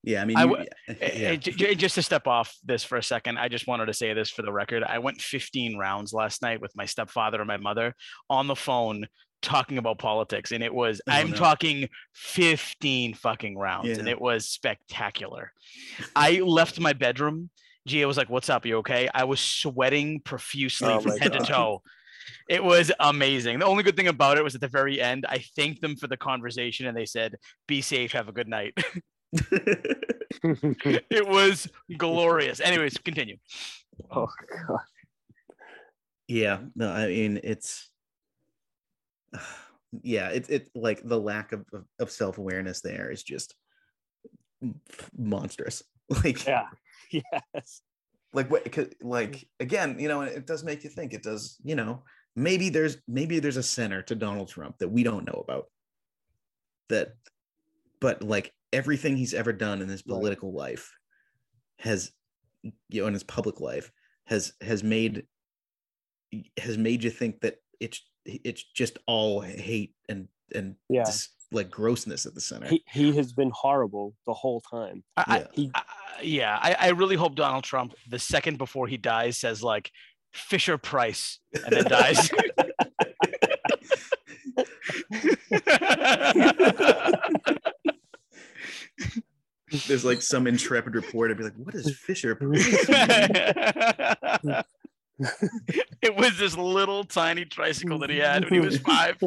yeah, I mean, I yeah, [LAUGHS] Eh, yeah. eh, j- just to step off this for a second, I just wanted to say this for the record. I went 15 rounds last night with my stepfather and my mother on the phone talking about politics, and it was Oh, I'm no. talking 15 fucking rounds, and it was spectacular. I left my bedroom. Gia was like, "What's up? You okay?" I was sweating profusely Oh from head to toe. It was amazing. The only good thing about it was at the very end, I thanked them for the conversation, and they said, "Be safe, have a good night." [LAUGHS] [LAUGHS] [LAUGHS] it was glorious. Anyways, continue. oh god. yeah, no, I mean, it's, [SIGHS] yeah, it's it like the lack of of, of self awareness there is just monstrous. [LAUGHS] Like, Yeah. Yes. like what? Like again, you know, it does make you think. It does, you know, maybe there's maybe there's a center to Donald Trump that we don't know about. That, but like everything he's ever done in his Right. political life has, you know, in his public life has has made has made you think that it's it's just all hate and and Yeah. just like grossness at the center. He he has been horrible the whole time. I, I- Yeah. He I, yeah, I, I really hope Donald Trump, the second before he dies, says like Fisher Price and then dies. [LAUGHS] [LAUGHS] [LAUGHS] There's like some intrepid reporter be like, "What is Fisher?" [LAUGHS] it was this little tiny tricycle that he had when he was five.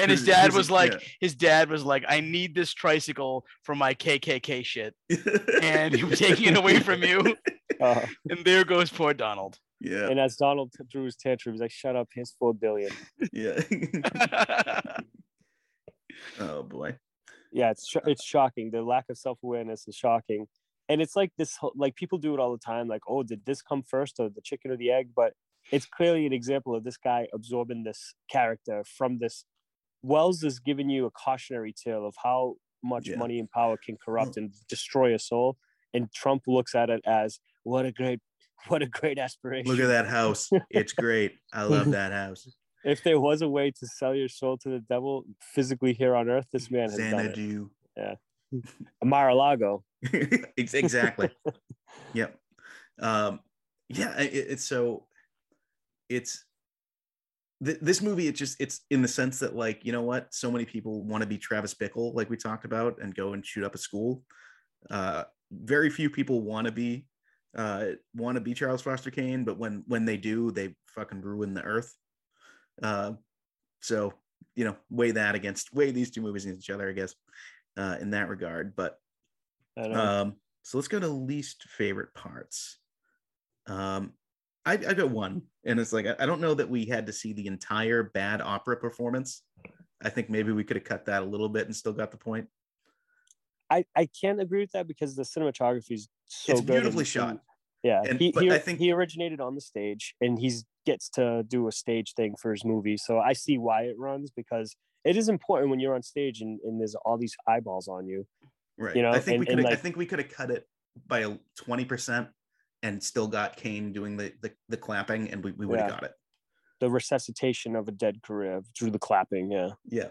And his dad was like, his dad was like, I need this tricycle for my KKK shit. [LAUGHS] And he was taking it away from you. Uh, And there goes poor Donald. yeah, and as Donald t- threw his tantrum, he's like, "Shut up, here's four billion. yeah. [LAUGHS] oh boy. Yeah, it's sh- it's shocking. The lack of self awareness is shocking, and it's like this. Like people do it all the time. Like, oh, did this come first, or the chicken or the egg? But it's clearly an example of this guy absorbing this character from this. Welles is giving you a cautionary tale of how much Yeah. money and power can corrupt mm. and destroy a soul, and Trump looks at it as what a great, [LAUGHS] what a great aspiration. Look at that house. It's great. I love [LAUGHS] that house. If there was a way to sell your soul to the devil physically here on earth, this man has done it. Xanadu. [LAUGHS] Mar-a-Lago. [LAUGHS] Exactly. yep. Um, yeah, it, it's so it's th- this movie. It just it's in the sense that like you know what, so many people want to be Travis Bickle, like we talked about, and go and shoot up a school. Uh, very few people want to be uh want to be Charles Foster Kane, but when when they do, they fucking ruin the earth. Uh, so you know, weigh that against weigh these two movies against each other, I guess, uh, in that regard. But I don't know. um, so let's go to least favorite parts. Um, I, I got one, and it's like I, I don't know that we had to see the entire bad opera performance. I think maybe we could have cut that a little bit and still got the point. I, I can't agree with that because the cinematography is so it's good. beautifully shot. Yeah, And- he but he, I think- he originated on the stage, and he's gets to do a stage thing for his movie. So I see why it runs because it is important when you're on stage and, and there's all these eyeballs on you. Right. You know, I think and- we could. I think we could have cut it by twenty percent and still got Kane doing the the, the clapping, and we, we would have Yeah. got it. the resuscitation of a dead career through the clapping. Yeah. Yeah.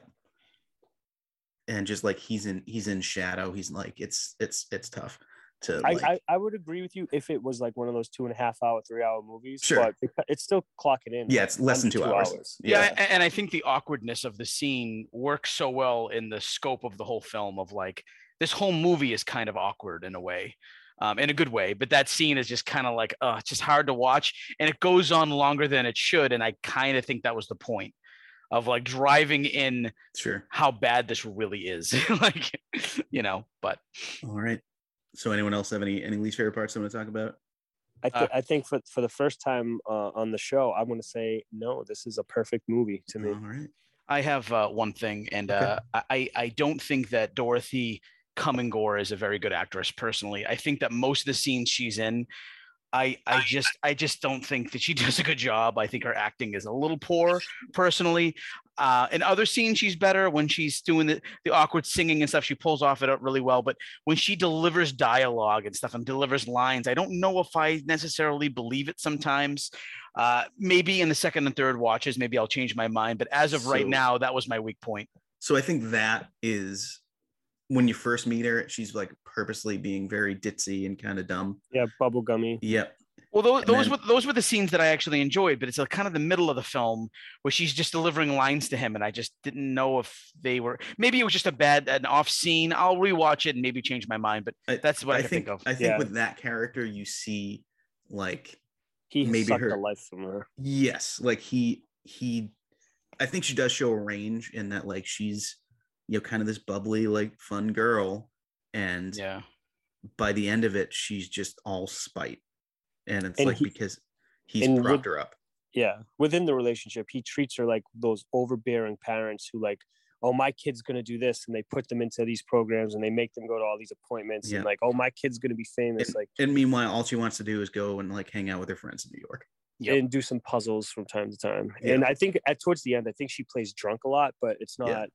And just like he's in he's in shadow. He's like it's it's it's tough to I, like, I, I would agree with you if it was like one of those two and a half hour, three hour movies. Sure. But it's still clocking in. yeah, it's less than under two, hours. yeah, Yeah. and I think the awkwardness of the scene works so well in the scope of the whole film of like this whole movie is kind of awkward in a way um, in a good way but that scene is just kind of like uh it's just hard to watch and it goes on longer than it should and i kind of think that was the point of like driving in Sure. how bad this really is [LAUGHS] like you know but All right. So anyone else have any any least favorite parts they want to talk about? I, th- Uh, I think for, for the first time uh, on the show, I'm going to say, no, this is a perfect movie to me. All right. I have uh, one thing, and Okay. uh, I- I I don't think that Dorothy Comingore is a very good actress. Personally, I think that most of the scenes she's in, I I just I just don't think that she [LAUGHS] does a good job. I think her acting is a little poor. Personally, uh, in other scenes she's better when she's doing the, the awkward singing and stuff. She pulls off it up really well. But when she delivers dialogue and stuff and delivers lines, I don't know if I necessarily believe it sometimes. Uh, maybe in the second and third watches, maybe I'll change my mind. But as of right now, that was my weak point. So I think that is when you first meet her, she's like purposely being very ditzy and kind of dumb. Yeah, bubblegummy. Yep. Well, those, And those then- were those were the scenes that I actually enjoyed, but it's uh, like kind of the middle of the film where she's just delivering lines to him, and I just didn't know if they were. Maybe it was just a bad an off scene. I'll rewatch it and maybe change my mind, but that's what I, I can think think of. I think Yeah. with that character, you see like He Maybe sucked her- the life from her. yes, like he he I think she does show a range in that like she's you know kind of this bubbly like fun girl and yeah, by the end of it she's just all spite and it's And like he- because he's and with- her up Yeah, within the relationship, he treats her like those overbearing parents who like, oh, my kid's gonna do this, and they put them into these programs and they make them go to all these appointments, Yeah. and like, oh, my kid's gonna be famous, and, like, and meanwhile all she wants to do is go and like hang out with her friends in new york Yep. and do some puzzles from time to time. Yeah. And I think at towards the end, I think she plays drunk a lot, but it's not. Yeah.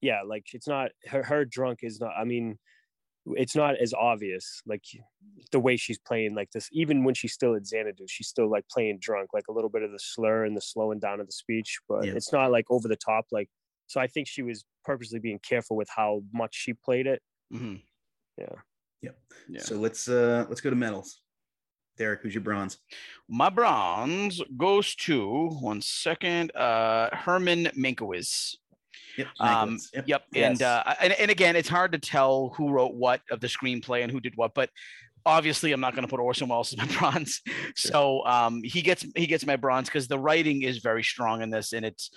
Yeah, like it's not her. Her drunk is not. I mean, it's not as obvious like the way she's playing like this. Even when she's still at Xanadu, she's still like playing drunk, like a little bit of the slur and the slowing down of the speech, but Yeah. it's not like over the top. Like so, I think she was purposely being careful with how much she played it. Mhm. Yeah. Yeah. so let's uh let's go to medals derek who's your bronze My bronze goes to one second. Uh, Herman Mankiewicz. Yep, Um, yep. Yep. And, uh, and and again, it's hard to tell who wrote what of the screenplay and who did what, but obviously I'm not going to put Orson Welles as my [LAUGHS] bronze. So um, he gets he gets my bronze because the writing is very strong in this, and it's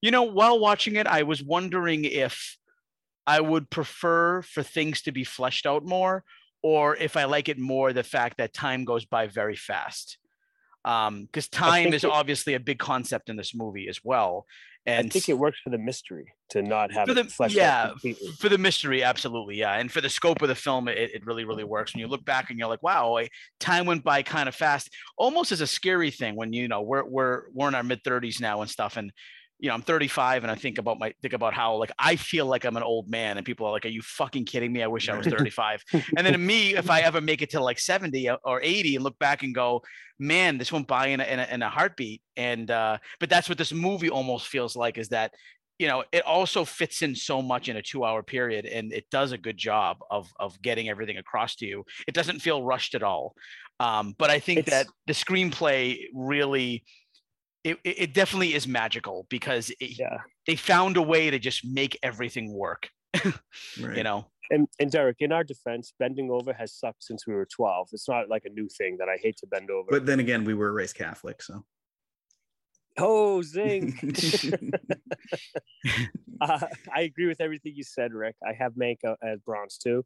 you know while watching it, I was wondering if I would prefer for things to be fleshed out more, or if I like it more the fact that time goes by very fast. Um, because time is it- obviously a big concept in this movie as well. And i think it works for the mystery to not have for the yeah for the mystery absolutely yeah and for the scope of the film it, it really really works when you look back and you're like wow I, time went by kind of fast almost as a scary thing when you know we're we're we're in our mid 30s now and stuff and you know i'm 35 and i think about my think about how like i feel like i'm an old man and people are like are you fucking kidding me? I wish i was [LAUGHS] 35 and then me if i ever make it to like 70 or 80 and look back and go man this went by in a, in a, in a heartbeat. And uh but that's what this movie almost feels like is that you know it also fits in so much in a two hour period and it does a good job of of getting everything across to you. It doesn't feel rushed at all. Um but i think that the screenplay really it, it it definitely is magical because it, Yeah. they found a way to just make everything work [LAUGHS] right you know And, and Derek, in our defense, bending over has sucked since we were 12. It's not like a new thing that I hate to bend over. but then again we were raised catholic so oh, zing. [LAUGHS] [LAUGHS] uh, I agree with everything you said, Rick. I have Manka as bronze too.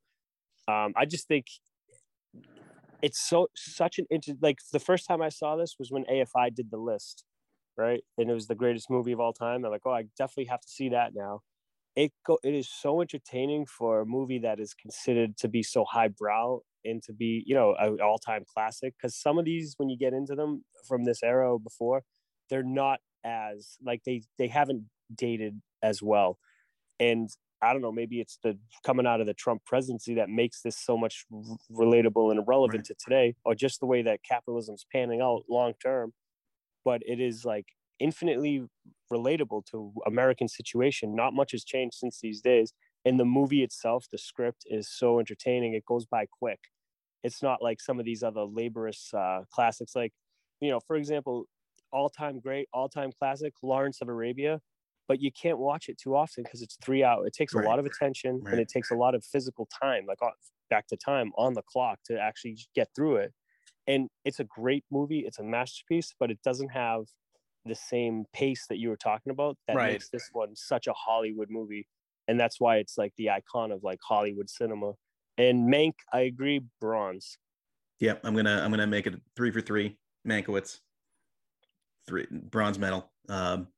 Um, I just think it's so such an inter- like the first time I saw this was when AFI did the list, right? And it was the greatest movie of all time. I'm like, oh, I definitely have to see that now. It go it is so entertaining for a movie that is considered to be so highbrow and to be you know an all time classic. Because some of these, when you get into them from this era or before, they're not as like they they haven't dated as well and I don't know, maybe it's the coming out of the Trump presidency that makes this so much relatable and relevant Right. to today, or just the way that capitalism's panning out long term. But it is like infinitely relatable to American situation. Not much has changed since these days. And the movie itself, the script is so entertaining. It goes by quick. It's not like some of these other laborious uh, classics, like, you know, for example, all time great, all time classic, Lawrence of Arabia but you can't watch it too often because it's three hours. It takes Right. a lot of attention Right. and it takes a lot of physical time, like back to time on the clock to actually get through it. And it's a great movie. It's a masterpiece, but it doesn't have the same pace that you were talking about that Right. makes this one such a Hollywood movie. And that's why it's like the icon of like Hollywood cinema. And Mank, I agree, bronze. Yep, I'm gonna I'm gonna make it three for three. Mankiewicz, three bronze medal. Um,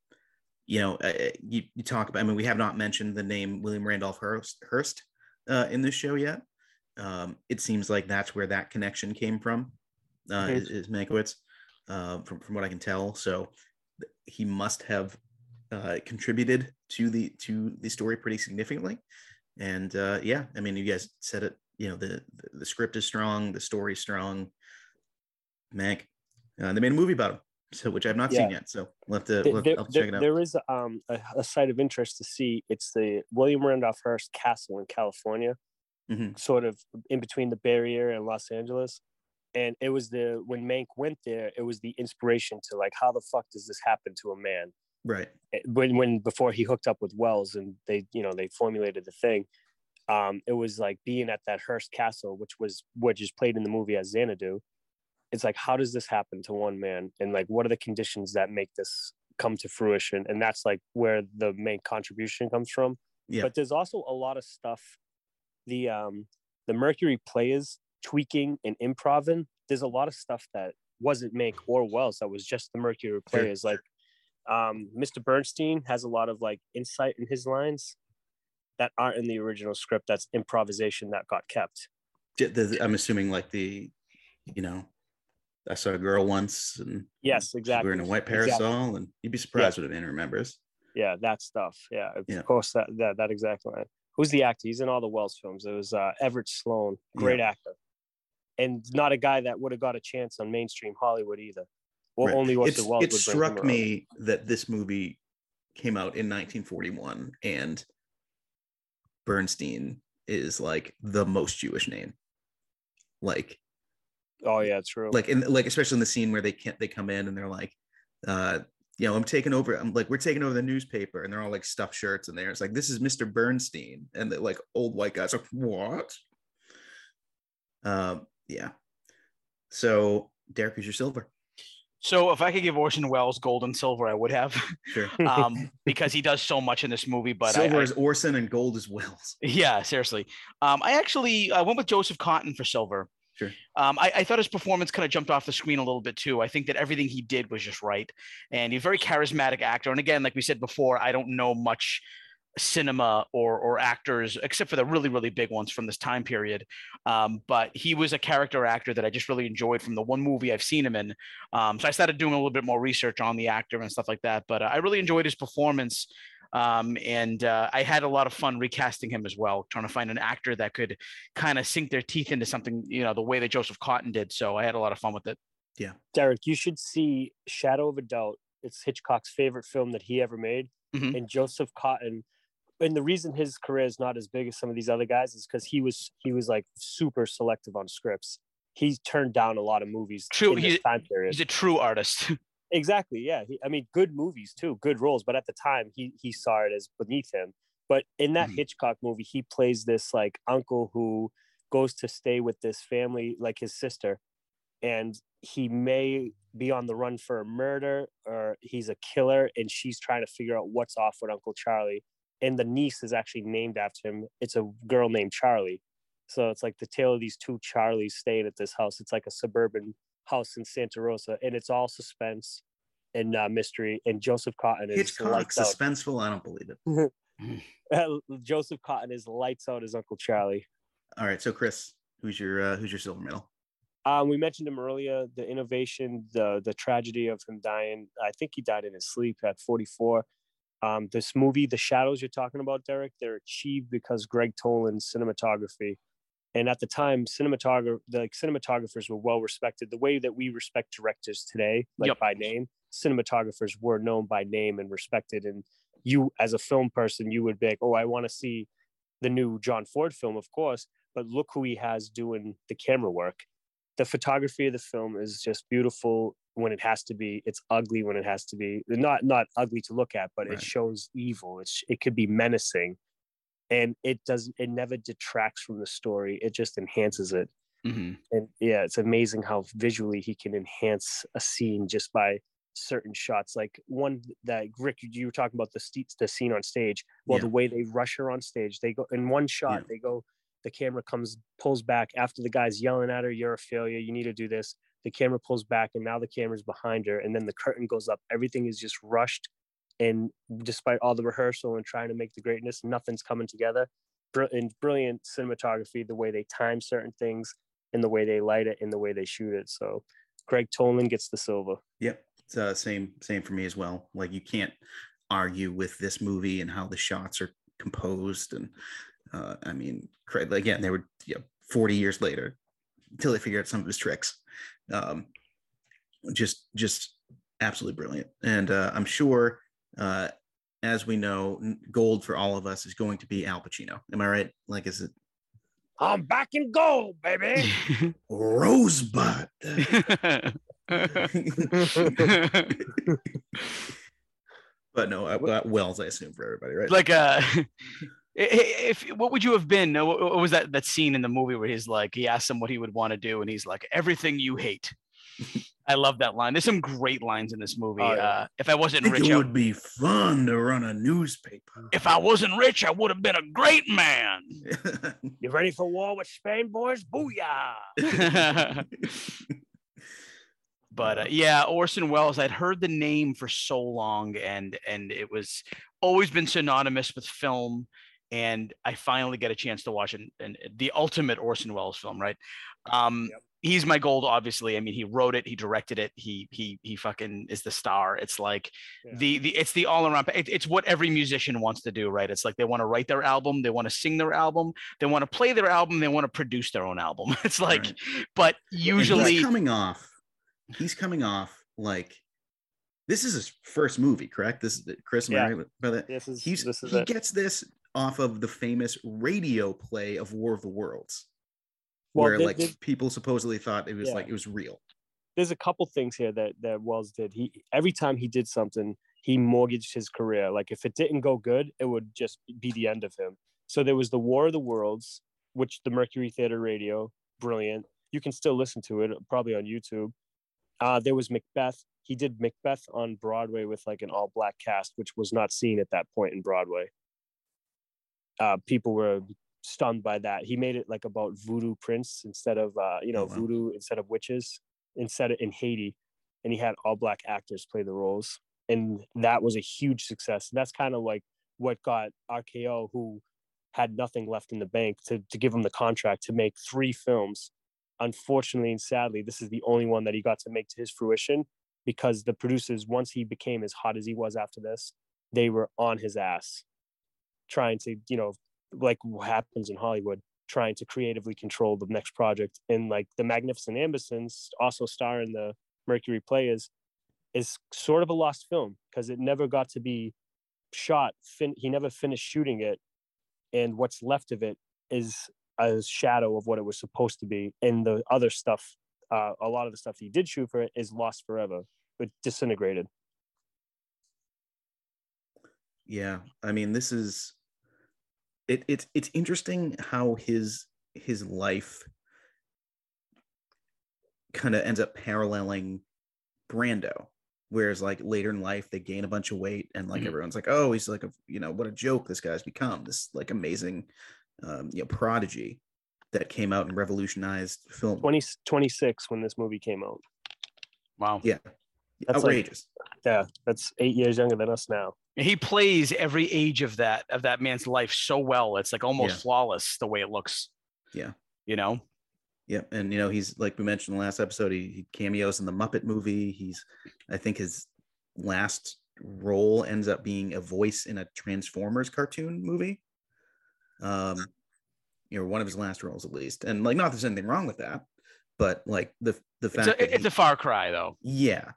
you know, uh, you, you talk about. I mean, we have not mentioned the name William Randolph Hearst, Hearst uh, in this show yet. Um, it seems like that's where that connection came from. Uh, is, is Mankiewicz, uh, from from what I can tell. So he must have uh, contributed to the to the story pretty significantly. And uh, yeah, I mean, you guys said it. You know, the the, the script is strong, the story's strong. Mank, uh, they made a movie about him, so which I've not seen yet. So we'll have to Th- we'll there, check it out. there is um, a, a site of interest to see. It's the William Randolph Hearst Castle in California, Mhm. sort of in between the Bay Area and Los Angeles. And it was the when Mank went there, it was the inspiration to like, how the fuck does this happen to a man? Right. Eh, When when before he hooked up with Welles and they you know they formulated the thing, um, it was like being at that Hearst Castle, which was which is played in the movie as Xanadu. It's like, how does this happen to one man? And like, what are the conditions that make this come to fruition? And that's like where the main contribution comes from. Yeah. But there's also a lot of stuff. The um the Mercury players tweaking and improving. There's a lot of stuff that wasn't Mank or Welles. That was just the Mercury players. Like um Mr. Bernstein has a lot of like insight in his lines that aren't in the original script. That's improvisation that got kept. I'm assuming like the, you know, I saw a girl once and Yes, exactly. wearing a white Exactly. parasol, and you'd be surprised what a man remembers. Yeah, that stuff. Yeah, of Yeah. course that that that exactly. Right. Who's the actor? He's in all the Welles films. It was uh, Everett Sloane, great actor, and not a guy that would have got a chance on mainstream Hollywood either. Well, Right. only the Welles it struck me that this movie came out in 1941 and Bernstein is like the most Jewish name. Like Oh yeah, it's true. like in like especially in the scene where they can't they come in and they're like uh you know i'm taking over i'm like we're taking over the newspaper and they're all like stuffed shirts in there it's like this is mr bernstein and the like old white guys are like what um yeah so derek who's your silver So if I could give Orson Welles gold and silver, I would have, [LAUGHS] sure um, [LAUGHS] because he does so much in this movie. But I- silver I, is orson and gold is welles [LAUGHS] Yeah, seriously. Um, I actually I went with Joseph Cotten for silver. Sure. Um, I, I thought his performance kind of jumped off the screen a little bit too. I think that everything he did was just right, and he's a very charismatic actor. And again, like we said before, I don't know much cinema or or actors except for the really really big ones from this time period. Um, but he was a character actor that I just really enjoyed from the one movie I've seen him in. Um, so I started doing a little bit more research on the actor and stuff like that. But uh, I really enjoyed his performance um, and uh, I had a lot of fun recasting him as well, trying to find an actor that could kind of sink their teeth into something, you know, the way that Joseph Cotten did. So I had a lot of fun with it. Yeah. Derek, you should see Shadow of a Doubt. It's Hitchcock's favorite film that he ever made, Mhm. and Joseph Cotten. And the reason his career is not as big as some of these other guys is because he was he was like super selective on scripts. He turned down a lot of movies True, in this time period. He's a true artist. [LAUGHS] Exactly. Yeah. He, I mean, good movies too, good roles. But at the time, he he saw it as beneath him. But in that Mhm. Hitchcock movie, he plays this like uncle who goes to stay with this family, like his sister, and he may be on the run for a murder or he's a killer, and she's trying to figure out what's off with Uncle Charlie. And the niece is actually named after him. It's a girl named Charlie. So it's like the tale of these two Charlies staying at this house. It's like a suburban house in Santa Rosa, and it's all suspense and uh, mystery. And Joseph Cotten is hitchcock lights out. suspenseful i don't believe it [LAUGHS] [LAUGHS] Joseph Cotten is lights out as Uncle Charlie. all right so chris who's your uh who's your silver medal Um, we mentioned him earlier. The innovation, the the tragedy of him dying. I think he died in his sleep at 44. Um, this movie, the shadows you're talking about, Derek, they're achieved because Gregg Toland's cinematography. And at the time, cinematographer, the like, cinematographers were well respected. The way that we respect directors today, like Yep. by name, cinematographers were known by name and respected. And you, as a film person, you would be like, "Oh, I want to see the new John Ford film, of course." But look who he has doing the camera work. The photography of the film is just beautiful when it has to be. It's ugly when it has to be. Not not ugly to look at, but Right. it shows evil. It's it could be menacing, and it doesn't It never detracts from the story. It just enhances it. Mhm. And yeah, it's amazing how visually he can enhance a scene just by certain shots. Like one that Rick, you were talking about the st- the scene on stage. Well, Yeah. the way they rush her on stage, they go in one shot. Yeah. They go. The camera comes pulls back after the guy's yelling at her, "You're a failure. You need to do this." The camera pulls back, and now the camera's behind her, and then the curtain goes up. Everything is just rushed, and despite all the rehearsal and trying to make the greatness, nothing's coming together. And brilliant cinematography, the way they time certain things, and the way they light it, and the way they shoot it. So, Gregg Toland gets the silver. Yep. Uh, same same for me as well. Like you can't argue with this movie and how the shots are composed. And uh, I mean, Craig, again, they were you know, 40 years later until they figured out some of his tricks. Um, just just absolutely brilliant. And uh, I'm sure, uh, as we know, gold for all of us is going to be Al Pacino. Am I right? Like, is it I'm back in gold, baby. [LAUGHS] Rosebud? [LAUGHS] but no, uh, Welles, I assume for everybody, right? like uh [LAUGHS] if what would you have been what, what was that that scene in the movie where he's like he asked him what he would want to do and he's like everything you hate [LAUGHS] i love that line there's some great lines in this movie Oh, yeah. uh if i I wasn't think rich it I, would be fun to run a newspaper. if i wasn't rich i would have been a great man [LAUGHS] You ready for war with Spain, boys? Booyah! [LAUGHS] but uh, yeah orson welles i'd heard the name for so long and and it was always been synonymous with film and i finally get a chance to watch an, an, the ultimate orson welles film right um Yep. he's my gold obviously i mean he wrote it he directed it he he he fucking is the star it's like Yeah. the the it's the all around it, it's what every musician wants to do right it's like they want to write their album they want to sing their album they want to play their album they want to produce their own album [LAUGHS] it's like Right. but usually he's coming off. He's coming off like this is his first movie, correct? This is Chris. Am Yeah. right about that? This is He's this is he it. gets this off of the famous radio play of War of the Worlds, Well, where there- like people supposedly thought it was Yeah. like it was real. there's a couple things here that that Welles did. He every time he did something, he mortgaged his career. Like if it didn't go good, it would just be the end of him. So there was the War of the Worlds, which the Mercury Theater Radio, brilliant. You can still listen to it probably on YouTube. Uh, there was Macbeth. He did Macbeth on Broadway with like an all black cast, which was not seen at that point in Broadway. Uh, people were stunned by that. He made it like about voodoo prince instead of uh, you know Oh, wow. voodoo instead of witches instead of in Haiti, and he had all black actors play the roles, and that was a huge success. And that's kind of like what got RKO, who had nothing left in the bank, to to give him the contract to make three films. Unfortunately and sadly, this is the only one that he got to make to his fruition because the producers, once he became as hot as he was after this, they were on his ass, trying to you know like what happens in Hollywood, trying to creatively control the next project. And like the Magnificent Ambersons, also star in the Mercury play is is sort of a lost film because it never got to be shot. Fin- he never finished shooting it, and what's left of it is a shadow of what it was supposed to be. And the other stuff, uh, a lot of the stuff he did shoot for it is lost forever, but disintegrated. Yeah, I mean, this is it. It's it's interesting how his his life kind of ends up paralleling Brando, whereas like later in life they gain a bunch of weight and like Mhm. everyone's like, oh, he's like a you know what a joke this guy's become this like amazing um, you know prodigy that came out and revolutionized film. 20, 26 when this movie came out. wow Yeah, That's like- outrageous. Yeah, that's eight years younger than us now. he plays every age of that of that man's life so well it's like almost Yeah. flawless the way it looks Yeah. you know Yeah, and you know he's like we mentioned in the last episode. He, he cameos in the Muppet movie. He's, I think his last role ends up being a voice in a Transformers cartoon movie. Um, you know, one of his last roles at least, and like, not that there's anything wrong with that, but like the the It's fact that a, it's he- a far cry though. yeah,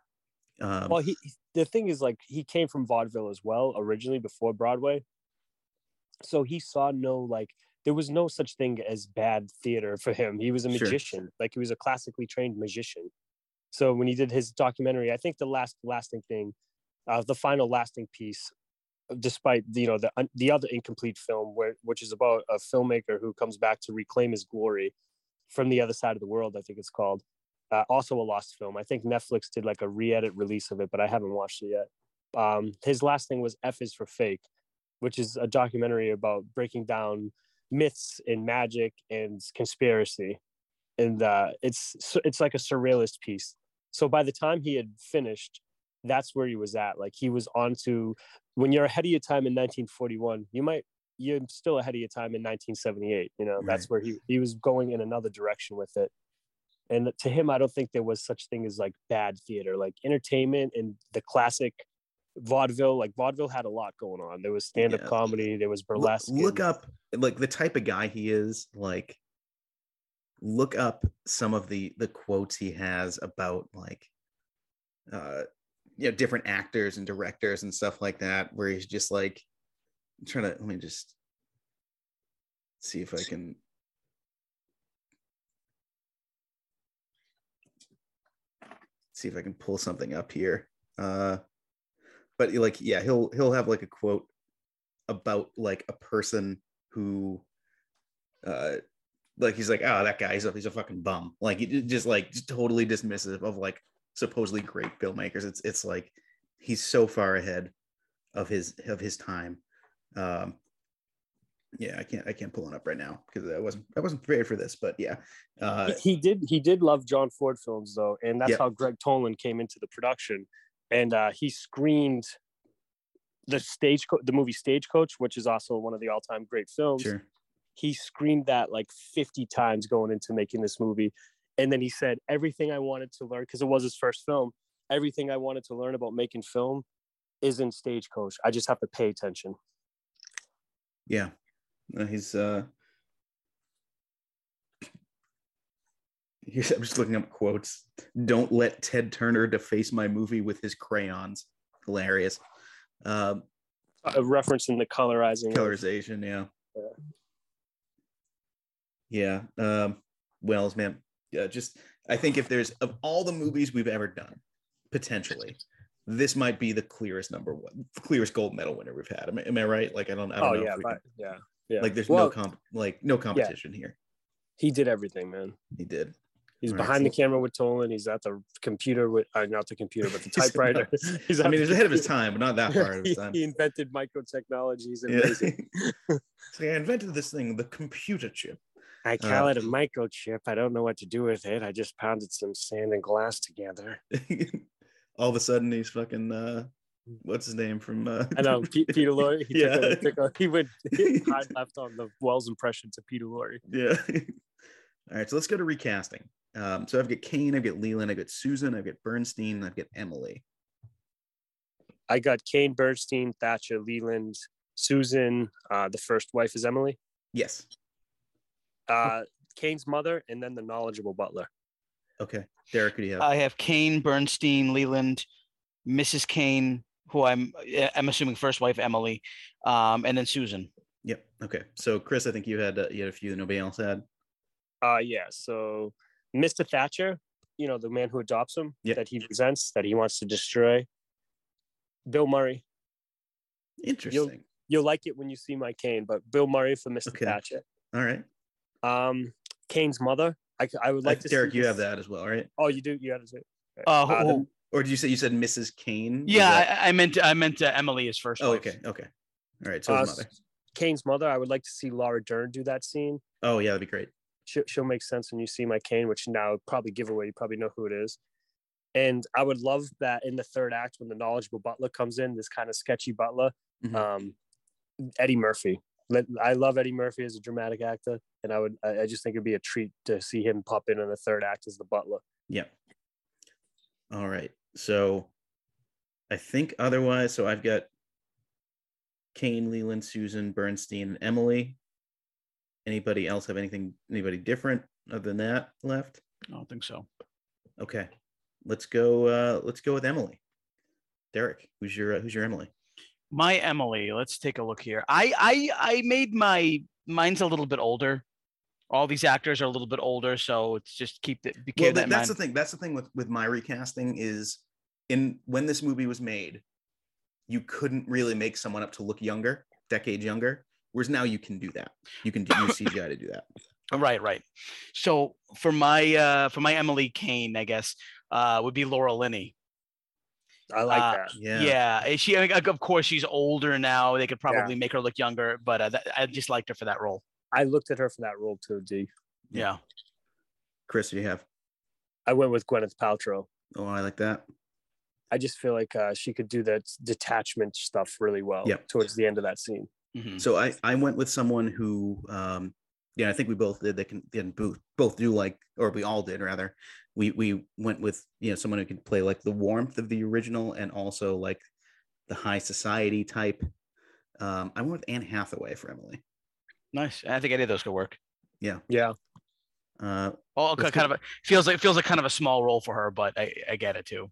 um, Well, he the thing is like he came from vaudeville as well originally before Broadway, so he saw no like there was no such thing as bad theater for him. He was a Sure. magician, like he was a classically trained magician. So when he did his documentary, I think the last lasting thing, uh, the final lasting piece, despite you know the the other incomplete film, where which is about a filmmaker who comes back to reclaim his glory from the other side of the world. I think it's called uh, also a lost film. I think Netflix did like a re-edit release of it, but I haven't watched it yet. Um, his last thing was F is for fake, which is a documentary about breaking down myths and magic and conspiracy, and uh, it's it's like a surrealist piece. So by the time he had finished, that's where he was at. Like he was on to when you're ahead of your time in 1941, you might you're still ahead of your time in 1978. You know, that's where he he was going in another direction with it and to him i don't think there was such thing as like bad theater like entertainment and the classic vaudeville like vaudeville had a lot going on there was stand-up Yeah. comedy there was look, burlesque look and- up like the type of guy he is like look up some of the the quotes he has about like uh you know different actors and directors and stuff like that where he's just like I'm trying to let me just see if i can see if i can pull something up here. Uh but like yeah he'll he'll have like a quote about like a person who uh like he's like oh that guy he's a, he's a fucking bum. Like just like just totally dismissive of like supposedly great filmmakers. It's it's like he's so far ahead of his of his time. Um yeah i can't i can't pull it up right now because i wasn't i wasn't prepared for this but yeah uh he, he did he did love john ford films though and that's Yep. how gregg toland came into the production. And uh he screened the stage the movie stagecoach which is also one of the all-time great films. Sure. He screened that like 50 times going into making this movie. And then he said everything i wanted to learn because it was his first film everything i wanted to learn about making film is in stagecoach. I just have to pay attention. Yeah he's uh here's, i'm just looking up quotes. Don't let ted turner deface my movie with his crayons. Hilarious. Um a reference in the colorizing. colorization yeah. Yeah. Um welles man. Yeah just i think if there's of all the movies we've ever done potentially this might be the clearest number one clearest gold medal winner we've had. Am I, am I right? Like i don't i don't oh know yeah we but, yeah yeah. Like there's Well, no comp like no competition here. He did everything man. He did. He's All right, behind the so- camera with toland. He's at the computer with uh, not the computer but the [LAUGHS] typewriter. he's i mean he's ahead of his time but not that far of [LAUGHS] he, his time. he invented microtechnologies and yeah. amazing. [LAUGHS] so i invented this thing the computer chip. I call Uh, it a microchip. I don't know what to do with it. I just pounded some sand and glass together. all of a sudden he's fucking uh what's his name from uh I know Pete, [LAUGHS] Peter Lorre. He, Yeah. took a, he, took a, [LAUGHS] he went high left on the Welles impression to Peter Lorre. yeah [LAUGHS] all right so let's go to recasting um so i've got kane i've got leland i've got susan i've got bernstein i've got emily I got Kane, Bernstein, Thatcher, Leland, Susan. Uh, the first wife is Emily. yes Uh, Kane's mother, and then the knowledgeable butler. okay derek who do you have I have Kane, Bernstein, Leland, Mrs. Kane, who I'm I'm assuming first wife Emily, um, and then Susan. yep okay so chris i think you had uh, you had a few that nobody else had Uh, yeah. So Mr. Thatcher, you know, the man who adopts him, Yeah. that he resents, that he wants to destroy. Bill Murray. interesting You'll like it when you see my cane, but Bill Murray for Mr. Okay. Thatcher. all right Um, Kane's mother. I, I would like Uh, to. derek see you have that as well right Oh, you do. You have it. Uh, who- Uh, who- or did you say you said mrs kane Was yeah, that- I, I meant I meant uh, Emily is first. oh wife. okay okay all right so Uh, his mother Kane's mother. I would like to see Laura Dern do that scene. oh yeah that'd be great She'll, she'll make sense when you see my Kane, which now probably give away. You probably know who it is. And I would love that in the third act when the knowledgeable butler comes in, this kind of sketchy butler, Mhm. um, Eddie Murphy. Let- I love Eddie Murphy as a dramatic actor, and I would I I just think it'd be a treat to see him pop in in the third act as the butler. Yeah. All right. So I think otherwise. So I've got Kane, Leland, Susan, Bernstein, and Emily. Anybody else have anything? Anybody different other than that left? I don't think so. Okay, let's go. Uh, let's go with Emily. Derek, who's your uh, who's your Emily? My Emily, let's take a look here. I I I made my mine's a little bit older. All these actors are a little bit older, so it's just keep the keep Well, that that, that's mind. the thing. That's the thing with with my recasting is in when this movie was made, you couldn't really make someone up to look younger, decades younger. Whereas now you can do that. You can do use [COUGHS] CGI to do that. Right, right. So for my uh for my Emily Kane, I guess, uh would be Laura Linney. I like Uh, that. Yeah. Yeah, is she like, of course she's older now. They could probably make her look younger, but uh, that, I just liked her for that role. I looked at her for that role too, D. Yeah. Chris, do you have? I went with Gwyneth Paltrow. Oh, I like that. I just feel like uh, she could do that detachment stuff really well Yep. towards the end of that scene. Mhm. So I I went with someone who um yeah, I think we both did. They can didn't both both do like, or we all did rather. We we went with you know someone who could play like the warmth of the original and also like the high society type. Um, I went with Anne Hathaway for Emily. Nice. I think any of those could work. Yeah. Yeah. Uh, Oh, Let's kind of a, feels like feels like kind of a small role for her, but I, I get it too.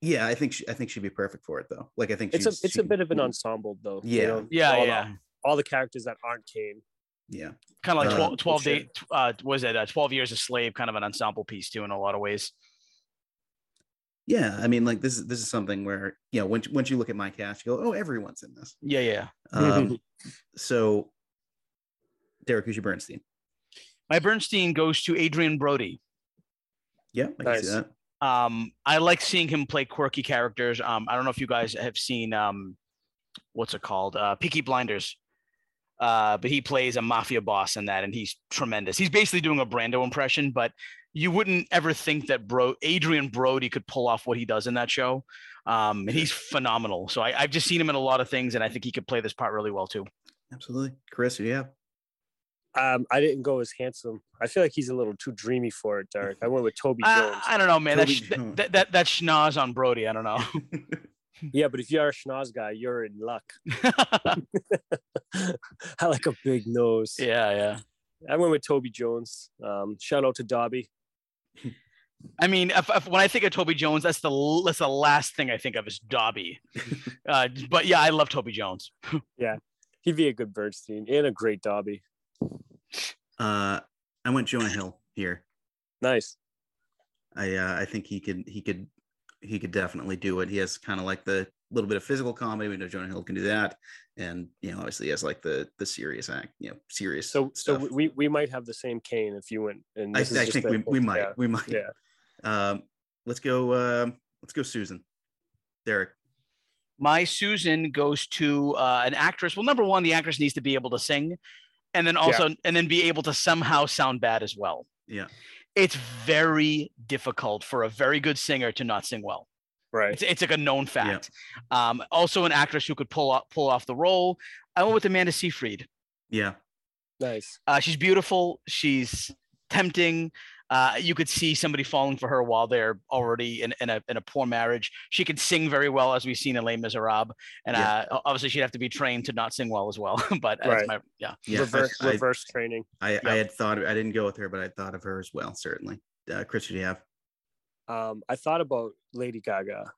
yeah, I think she, I think she'd be perfect for it though. Like I think It's a it's she a can- bit of an ensemble though. you Yeah. know, Yeah, all yeah. The, all the characters that aren't Kane. yeah. Kind of like Uh, 12, 12 sure. day, uh, was it uh, 12 years a slave, kind of an ensemble piece too, in a lot of ways. Yeah, I mean, like this is this is something where you know once once you look at my cast, you go, oh, everyone's in this. Yeah, yeah. Um, [LAUGHS] so, Derek, who's your Bernstein? My Bernstein goes to Adrien Brody. Yeah, I can see that. Um, I like seeing him play quirky characters. Um, I don't know if you guys have seen um, what's it called? Uh, Peaky Blinders. Uh, but he plays a mafia boss in that, and he's tremendous. He's basically doing a Brando impression, but you wouldn't ever think that Bro Adrien Brody could pull off what he does in that show. Um, and he's phenomenal. So I, I've just seen him in a lot of things, and I think he could play this part really well too. Absolutely, Chris. Who do you have? Um, I didn't go as handsome. I feel like he's a little too dreamy for it, Derek. I went with Toby I, Jones. I don't know, man. That, Toby sh- that, Jones. that, that, that schnoz on Brody. I don't know. [LAUGHS] Yeah, but if you're a schnoz guy, you're in luck. [LAUGHS] [LAUGHS] I like a big nose. yeah, yeah. I went with Toby Jones. Um, shout out to Dobby. I mean, if, if, when I think of Toby Jones, that's the that's the last thing I think of is Dobby. uh, but yeah, I love Toby Jones. Yeah, he'd be a good Bernstein and a great Dobby. Uh, I went Jonah Hill here. Nice. I uh, I think he could he could he could definitely do it. He has kind of like the little bit of physical comedy. We know Jonah Hill can do that, and you know obviously he has like the the serious act, you know, serious. So so we, we might have the same Kane if you went. And I, I think we, we might yeah, we might. Yeah. Um, let's go. Um, let's go, Susan. Derek. My Susan goes to uh, an actress. Well, number one, the actress needs to be able to sing, and then also and then be able to somehow sound bad as well. Yeah. It's very difficult for a very good singer to not sing well. Right. It's, it's like a known fact. Um, also, an actress who could pull off pull off the role. I went with Amanda Seyfried. Yeah. Nice. Uh, she's beautiful. She's tempting. Uh, you could see somebody falling for her while they're already in, in a in a poor marriage. She could sing very well, as we've seen in Les Miserables, and Yeah. uh, obviously she'd have to be trained to not sing well as well. [LAUGHS] but that's Right. my, yeah, Yeah. reverse I, I, reverse training. I, I had thought I didn't go with her, but I thought of her as well. Certainly. Uh, Chris, who do you have? Um, I thought about Lady Gaga,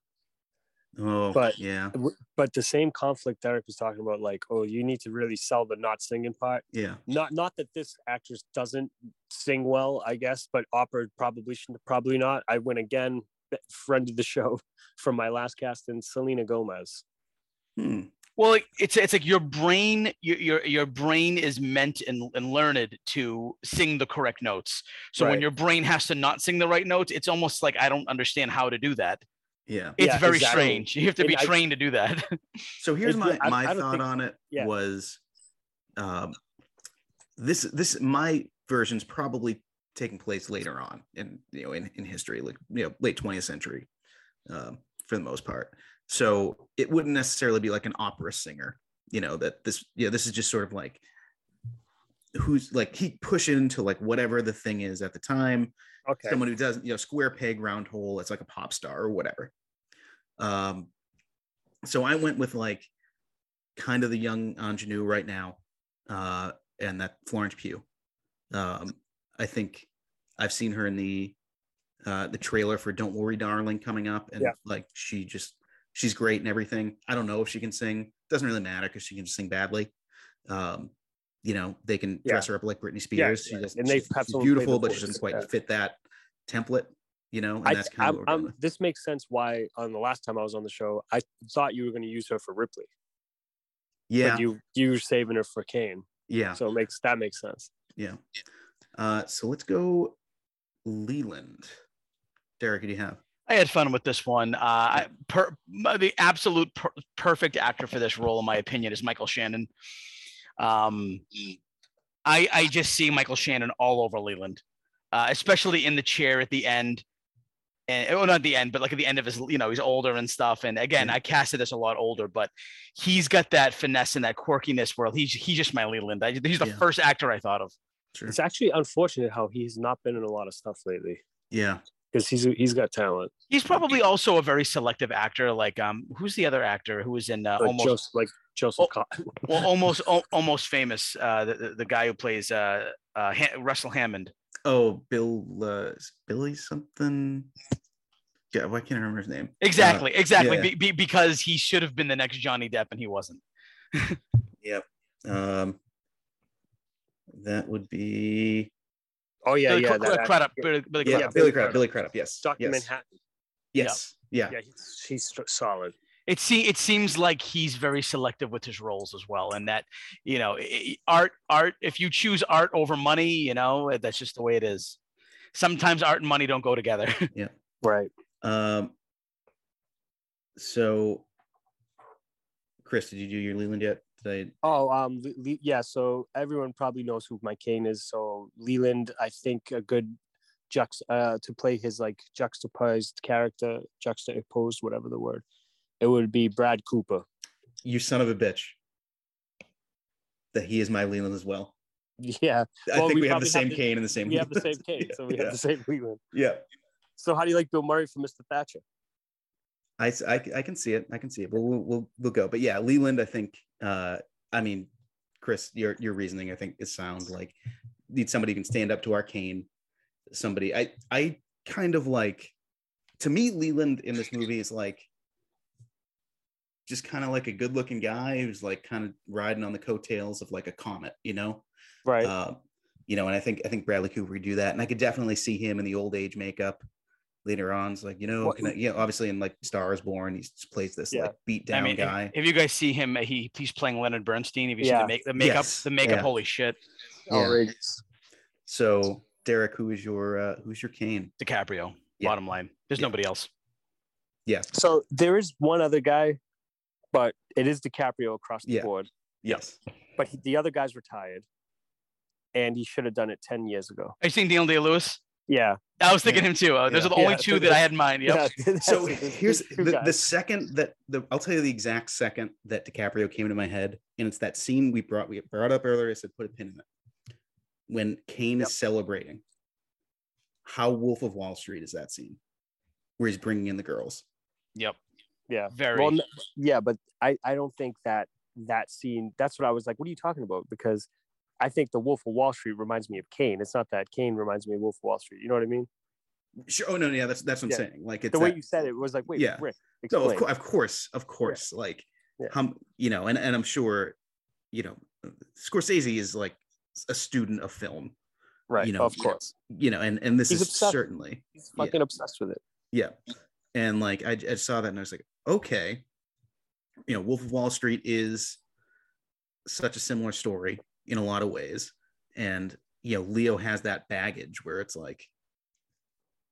Oh, But- yeah, but the same conflict Derek was talking about, like, oh, you need to really sell the not singing part. yeah, Not not that this actress doesn't sing well, I guess, but opera probably should probably not. I went again, friend of the show [LAUGHS] from my last cast in Selena Gomez. Hmm. Well, it's it's like your brain, your your, your brain is meant and, and learned to sing the correct notes. So when your brain has to not sing the right notes, it's almost like I don't understand how to do that. Yeah. It's Yeah, very exactly. strange. You have to And be I- trained to do that. [LAUGHS] So here's It's- my I- my I thought think- on it yeah. was, um, this this my version's probably taking place later on in you know in, in history, like you know late 20th century, um, for the most part. So it wouldn't necessarily be like an opera singer, you know. That this yeah this is just sort of like who's like he push into like whatever the thing is at the time Okay. someone who doesn't you know square peg round hole it's like a pop star or whatever um so I went with like kind of the young ingenue right now, uh, and that Florence Pugh. Um, I think I've seen her in the uh, the trailer for "Don't Worry, Darling" coming up, and Yeah. like she just she's great and everything. I don't know if she can sing. Doesn't really matter because she can just sing badly. Um, you know, they can Yeah. dress her up like Britney Spears. she right. doesn't, And they she's, she's someone play the beautiful, but she doesn't quite yeah. fit that template. You know, and I, that's kind I'm, of what I'm, this makes sense why on the last time I was on the show, I thought you were going to use her for Ripley, Yeah, but you you were saving her for Kane. yeah, So it makes that makes sense. yeah. Uh, so let's go Leland. Derek, who do you have? I had fun with this one. Uh, I, per, the absolute per, perfect actor for this role, in my opinion, is Michael Shannon. Um, I I just see Michael Shannon all over Leland, uh, especially in the chair at the end. And well, not at the end, but like at the end of his, you know, he's older and stuff. And again, Yeah. I casted this a lot older, but he's got that finesse and that quirkiness where he's he's just my Leland. I, he's the Yeah. first actor I thought of. Sure. It's actually unfortunate how he's not been in a lot of stuff lately Yeah, because he's he's got talent. He's probably also a very selective actor. Like, um, who's the other actor who was in uh, Like almost Joseph, like Joseph Oh, Cotten. well, [LAUGHS] almost al- almost famous. Uh, the, the, the guy who plays uh, uh, ha- Russell Hammond. Oh, Bill uh, Billy something. Yeah, why can't I remember his name? Exactly, exactly. yeah. Be, be, because he should have been the next Johnny Depp, and he wasn't. [LAUGHS] yep. Um, that would be Oh yeah, Billy yeah, Cr- that Cr- actor. Crudup, Billy- Billy yeah, Crudup. Billy Billy Crudup. Billy Crudup. Yes. Doctor yes. Manhattan. Yes. Yeah. Yeah, he's, he's solid. It see it seems like he's very selective with his roles as well, and that you know, i- i- art art. If you choose art over money, you know that's just the way it is. Sometimes art and money don't go together. [LAUGHS] Yeah, right. Um. So, Chris, did you do your Leland yet? Did I? Oh, um, Le- Le- yeah. So everyone probably knows who Mike Kane is. So Leland, I think a good juxt uh, to play his like juxtaposed character, juxtaposed, whatever the word. It would be Brad Cooper. You son of a bitch. That he is my Leland as well. [LAUGHS] Yeah, I Well, think we we, have the same have the- Kane and the same. we have the same Leland. Kane, so we [LAUGHS] yeah. have the same Leland. Yeah. So how do you like Bill Murray for Mr. Thatcher? I I can see it. I can see it. But we'll, we'll we'll go. But yeah, Leland. I think. Uh, I mean, Chris, your your reasoning I think is sound. Like need somebody who can stand up to Arcane. Somebody. I I kind of like. To me, Leland in this movie is like. Just kind of like a good-looking guy who's like kind of riding on the coattails of like a comet, you know. Right. Uh, you know, and I think I think Bradley Cooper would do that, and I could definitely see him in the old age makeup later on. It's like you know, What- I, yeah, obviously in like Stars Born, he plays this Yeah. like beat I down mean, if, guy. if you guys see him, he he's playing Leonard Bernstein. If you see the make the makeup, Yes, the makeup, yeah. holy shit, yeah. Outrageous. So Derek, who is your uh, who's your Kane? DiCaprio. Yeah. Bottom line, there's Yeah. nobody else. Yeah, So there is one other guy, but it is DiCaprio across the Yeah. board. yes, But he, the other guy's retired, and he should have done it ten years ago. Are you seeing Daniel Day Lewis? Yeah. I was thinking him too. Uh, those Yeah. are the only Yeah, two that I had in mind. Yep. Yeah, [LAUGHS] So here's the, the second that the I'll tell you the exact second that DiCaprio came into my head, and it's that scene we brought we brought up earlier. I said put a pin in it. When Kane Yep. is celebrating, how Wolf of Wall Street is that scene, where he's bringing in the girls. Yep. yeah. Very. Well, yeah, but I, I don't think that that scene. That's what I was like. What are you talking about? Because I think the Wolf of Wall Street reminds me of Kane. It's not that Kane reminds me of Wolf of Wall Street. You know what I mean? Sure. Oh no, yeah, that's that's what I'm Yeah. saying. Like it's the way that- you said it was like, wait, Yeah. Rick, No, of, course, of course, of course. Like, Yeah. hum, you know, and, and I'm sure, you know, Scorsese is like a student of film, right? you know, of course, you know, and and this He's is obsessed. certainly, he's yeah. fucking obsessed with it. yeah. And like I, I saw that and I was like, okay, you know, Wolf of Wall Street is such a similar story in a lot of ways, and you know, Leo has that baggage where it's like,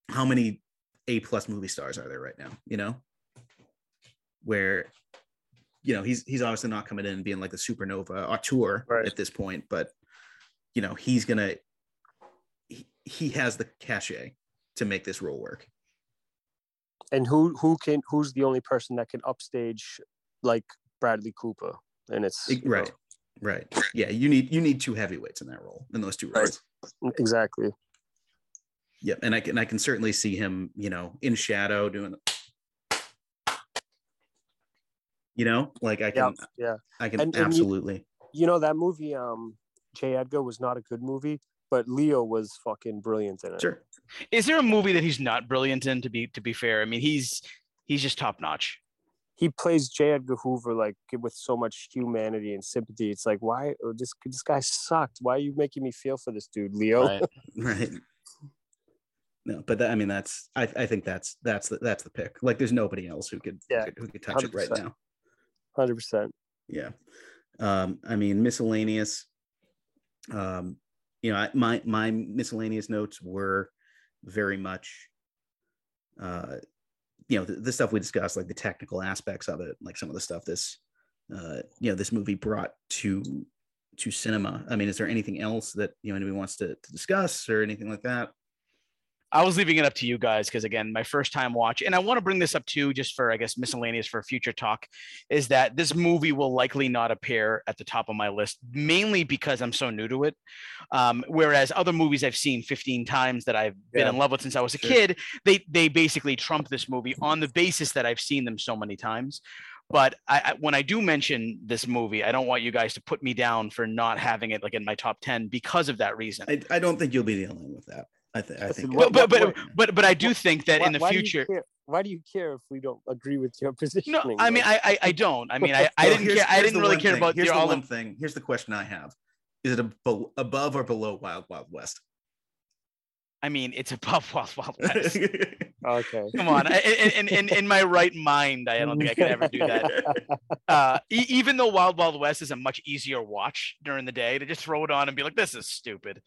how many A plus movie stars are there right now? You know, where you know he's he's obviously not coming in and being like the supernova auteur Right. at this point, but you know he's gonna he, he has the cachet to make this role work. And who who can who's the only person that can upstage like Bradley Cooper? And it's right. know, Right, right. Yeah, you need you need two heavyweights in that role in those two Right. roles. exactly. Yep, and I can I can certainly see him, you know, in shadow doing. The... You know, like I Yeah, can, yeah. I can And- and you- absolutely. You know that movie, um, J. Edgar was not a good movie, but Leo was fucking brilliant in it. Sure. Is there a movie that he's not brilliant in? To be to be fair, I mean he's he's just top notch. He plays J. Edgar Hoover like with so much humanity and sympathy. It's like, why? Oh, this this guy sucked. Why are you making me feel for this dude, Leo? Right. [LAUGHS] [LAUGHS] Right. No, but that, I mean, that's I, I think that's that's the that's the pick. Like, there's nobody else who could Yeah, who could, who could touch it right now. Hundred percent. Yeah. Um, I mean, miscellaneous. Um, you know, I, my my miscellaneous notes were very much, uh, you know, the, the stuff we discussed, like the technical aspects of it, like some of the stuff this, uh, you know, this movie brought to to cinema. I mean, is there anything else that you know anybody wants to, to discuss or anything like that? I was leaving it up to you guys because again, my first time watch, and I want to bring this up too, just for I guess miscellaneous for future talk, is that this movie will likely not appear at the top of my list, mainly because I'm so new to it. Um, whereas other movies I've seen 15 times that I've been Yeah. in love with since I was a Sure. kid, they they basically trump this movie on the basis that I've seen them so many times. But I, I, when I do mention this movie, I don't want you guys to put me down for not having it like in my top 10 because of that reason. I, I don't think you'll be the only one with that. I, th- I Listen, think. what- but but but, but but I do think that in the Why- why do future. care- why do you care if we don't agree with your [LAUGHS] position? No, I mean? I, I I don't. I mean I, [LAUGHS] I didn't care. I didn't really care thing. about Here's your, the all one the. thing. Here's the question I have: Is it ab- above or below Wild Wild West? I mean it's above [LAUGHS] Wild Wild West. [LAUGHS] okay. Come on, in, in in my right mind, I don't think I could ever do that. [LAUGHS] Uh, e- even though Wild Wild West is a much easier watch during the day, to just throw it on and be like, "This is stupid."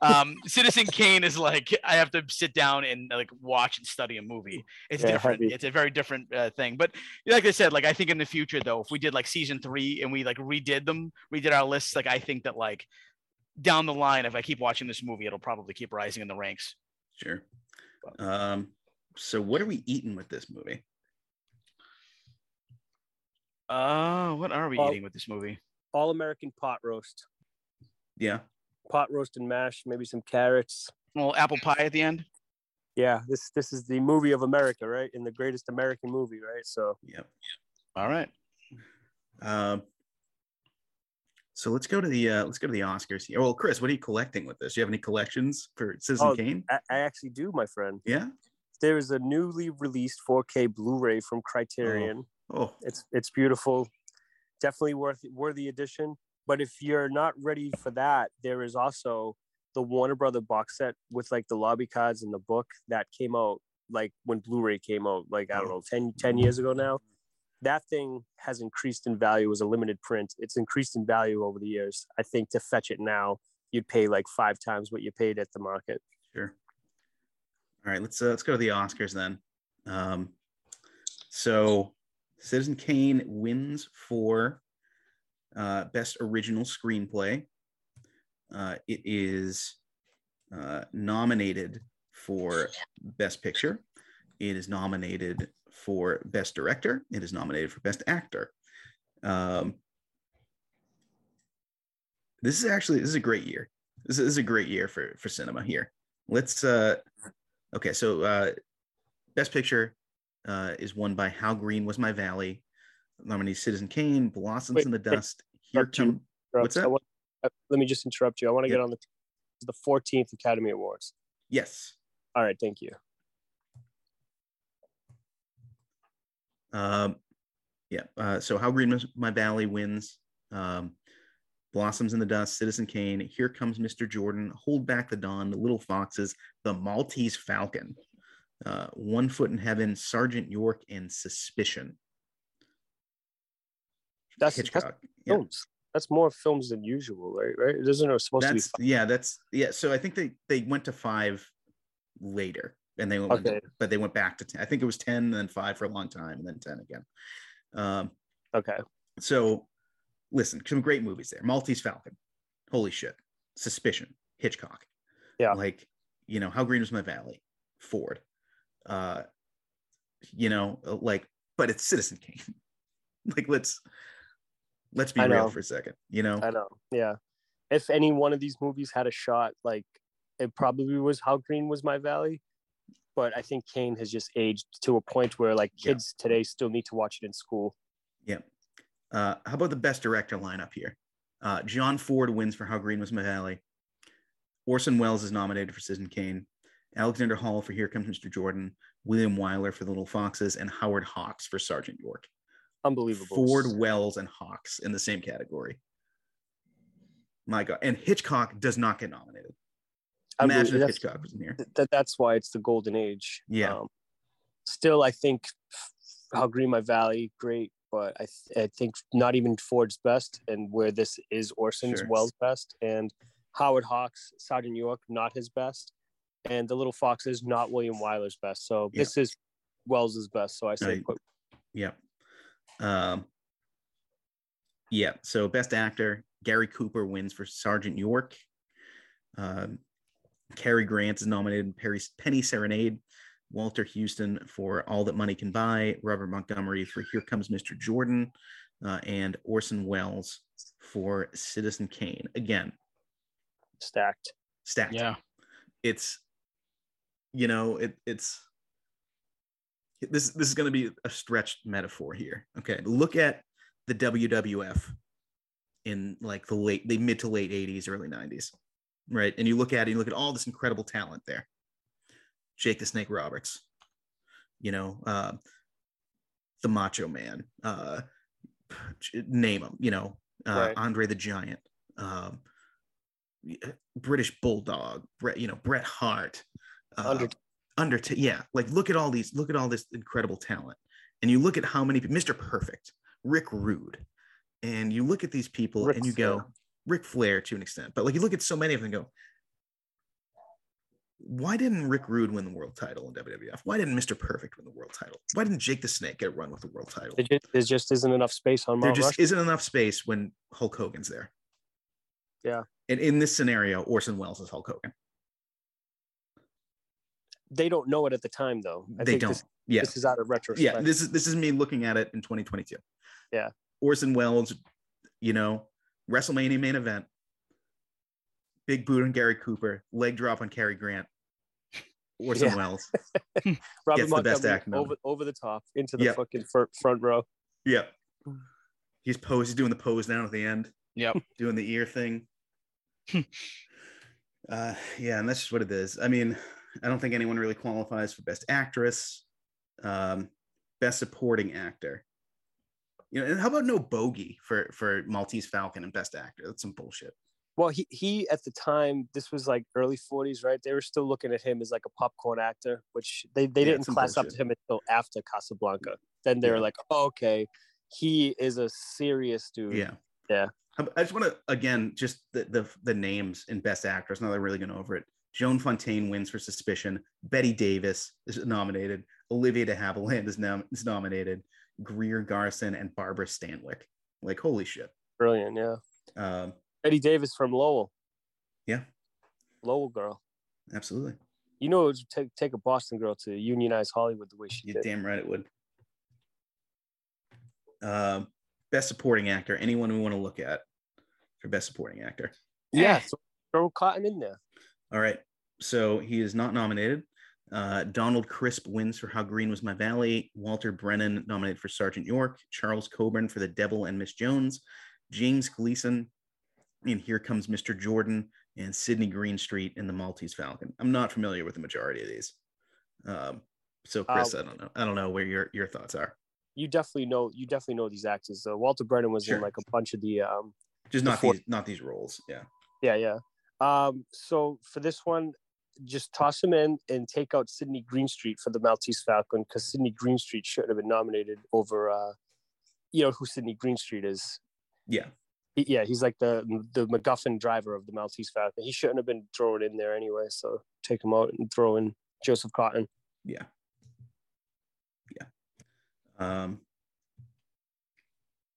Um, Citizen Kane is like I have to sit down and like watch and study a movie. It's Yeah, different. heavy. It's a very different uh, thing. But like I said, like I think in the future though, if we did like season three and we like redid them, redid our lists, like I think that like down the line, if I keep watching this movie, it'll probably keep rising in the ranks. Sure. Um, so what are we eating with this movie? Uh, what are we Well- eating with this movie? All American pot roast, Yeah. pot roast and mash, maybe some carrots. Well, apple pie at the end. Yeah, this this is the movie of America, right? In the greatest American movie, right? So Yep. All right. Um, so let's go to the uh, let's go to the Oscars here. Well, Chris, what are you collecting with this? Do you have any collections for Citizen Oh, Kane? I, I actually do, my friend. Yeah. There is a newly released 4K Blu-ray from Criterion. Oh, It's it's beautiful, definitely worth worthy edition. But if you're not ready for that, there is also the Warner Brother box set with like the lobby cards and the book that came out like when Blu-ray came out, like I don't know, 10, 10 years ago now. That thing has increased in value as a limited print. It's increased in value over the years. I think to fetch it now, you'd pay like five times what you paid at the market. sure. All right, let's uh, let's go to the Oscars then. Um, so Citizen Kane wins for uh, best original screenplay. Uh, it is uh, nominated for best picture. It is nominated for best director. It is nominated for best actor. Um, this is actually this is a great year. This is, a great year for for cinema here. Let's uh okay, so uh best picture uh is won by How Green Was My Valley. Nominees Citizen Kane, Blossoms Wait, in the Dust. Here come What's that? want- uh, let me just interrupt you. I want to get on the the 14th Academy Awards. yes. All right, thank you. Um, yeah. Uh, so How Green My Valley wins. Um, Blossoms in the Dust, Citizen Kane, Here Comes Mr. Jordan, Hold Back the Dawn, The Little Foxes, The Maltese Falcon, uh, One Foot in Heaven, Sergeant York, and Suspicion. That's, that's Hitchcock. Yeah. films. That's more films than usual, right? Right? It isn't supposed That's to be. yeah, that's yeah. So I think they they went to five later, and they went, Okay. but they went back to ten. I think it was ten, and then five for a long time, and then ten again. Um, Okay. So, listen, some great movies there. Maltese Falcon, holy shit. Suspicion, Hitchcock. Yeah. Like, you know, How Green Was My Valley, Ford. Uh, you know, like, but it's Citizen Kane. [LAUGHS] like, let's let's be real for a second. You know, I know. Yeah. If any one of these movies had a shot, like it probably was How Green Was My Valley. But I think Kane has just aged to a point where like Yeah. kids today still need to watch it in school. Yeah. Uh, how about the best director lineup here? Uh, John Ford wins for How Green Was My Valley. Orson Welles is nominated for Citizen Kane. Alexander Hall for Here Comes Mr. Jordan. William Wyler for The Little Foxes, and Howard Hawks for Sergeant York. Unbelievable. Ford, Welles, and Hawks in the same category. My God. And Hitchcock does not get nominated. I Imagine if Hitchcock was in here. that that's why it's the golden age. Yeah. Um, still, I think how Green My Valley, great, but I th- I think not even Ford's best, and where this is Orson's Sure. Welles' best, and Howard Hawks, Sergeant York, not his best, and the Little Foxes, not William Wyler's best. So Yeah. this is Welles's best. So I say, I- put, Yep. Um, yeah. So best actor, Gary Cooper wins for Sergeant York. Um, Cary Grant is nominated in Perry, Penny Serenade. Walter Huston for All That Money Can Buy. Robert Montgomery for Here Comes Mr. Jordan. Uh, and Orson Welles for Citizen Kane. Again, stacked. stacked. Yeah. It's, you know, it, it's, this this is going to be a stretched metaphor here. Okay, look at the WWF in like the late the mid to late 80s, early 90s, right? And you look at it, you look at all this incredible talent there. Jake the Snake Roberts, you know, uh, the Macho Man, uh, name them, you know, uh, Right. Andre the Giant, um, British Bulldog, Brett, you know, Bret Hart, uh, Undertaker. Undertaker. Yeah, like look at all these, look at all this incredible talent, and you look at how many, Mr. Perfect, Rick Rude, and you look at these people and you go. Ric Flair to an extent, but like you look at so many of them and go, why didn't Rick Rude win the world title in WWF? Why didn't Mr. Perfect win the world title? Why didn't Jake the Snake get a run with the world title? There just, there just isn't enough space on There just Rushmore. isn't enough space when Hulk Hogan's there. Yeah. And in this scenario, Orson Welles is Hulk Hogan. They don't know it at the time, though. I they think don't. This, yeah. this is out of retrospect. yeah. This is this is me looking at it in 2022. Yeah. Orson Welles, you know, WrestleMania main event. Big boot on Gary Cooper, leg drop on Cary Grant. Orson Yeah. Welles. [LAUGHS] Robert gets the best Montgomery acting over over the top into the Yep. fucking fir- front row. Yep. He's pose. He's doing the pose down at the end. Yep. [LAUGHS] Doing the ear thing. [LAUGHS] uh, yeah, and that's just what it is. I mean, I don't think anyone really qualifies for best actress, um, best supporting actor. You know, and how about no bogey for for Maltese Falcon and best actor? That's some bullshit. Well, he he at the time, this was like early 40s, right? They were still looking at him as like a popcorn actor, which they, they Yeah, didn't class up to him until after Casablanca. Then they Yeah. were like, oh, okay, he is a serious dude. Yeah. Yeah. I I just want to again just the, the the names in Best Actress. Now they're really going over it. Joan Fontaine wins for Suspicion. Bette Davis is nominated. Olivia de Havilland is, nom- is nominated. Greer Garson and Barbara Stanwyck. Like holy shit. Brilliant. Yeah. Um, Eddie Davis from Lowell. Yeah. Lowell girl. absolutely. You know, it would take, take a Boston girl to unionize Hollywood the way she did. You're did. damn right it would. Um, best supporting actor. Anyone we want to look at for best supporting actor. Yeah. So throw Cotten in there. All right. So he is not nominated. Uh, Donald Crisp wins for How Green Was My Valley. Walter Brennan nominated for Sergeant York. Charles Coburn for The Devil and Miss Jones. James Gleason in Here Comes Mr. Jordan. And Sidney Greenstreet in The Maltese Falcon. I'm not familiar with the majority of these. Um, so Chris, Uh, I don't know. I don't know where your your thoughts are. You definitely know. You definitely know these actors. Uh, Walter Brennan was Sure. in like a bunch of the um, Just not Before- these not these roles. Yeah. Yeah, yeah. Um, so for this one, just toss him in and take out Sidney Greenstreet for the Maltese Falcon because Sidney Greenstreet shouldn't have been nominated over, uh, you know, who Sidney Greenstreet is. Yeah. He- yeah, he's like the the MacGuffin driver of the Maltese Falcon. He shouldn't have been thrown in there anyway. So take him out and throw in Joseph Cotten. Yeah. Yeah. Um,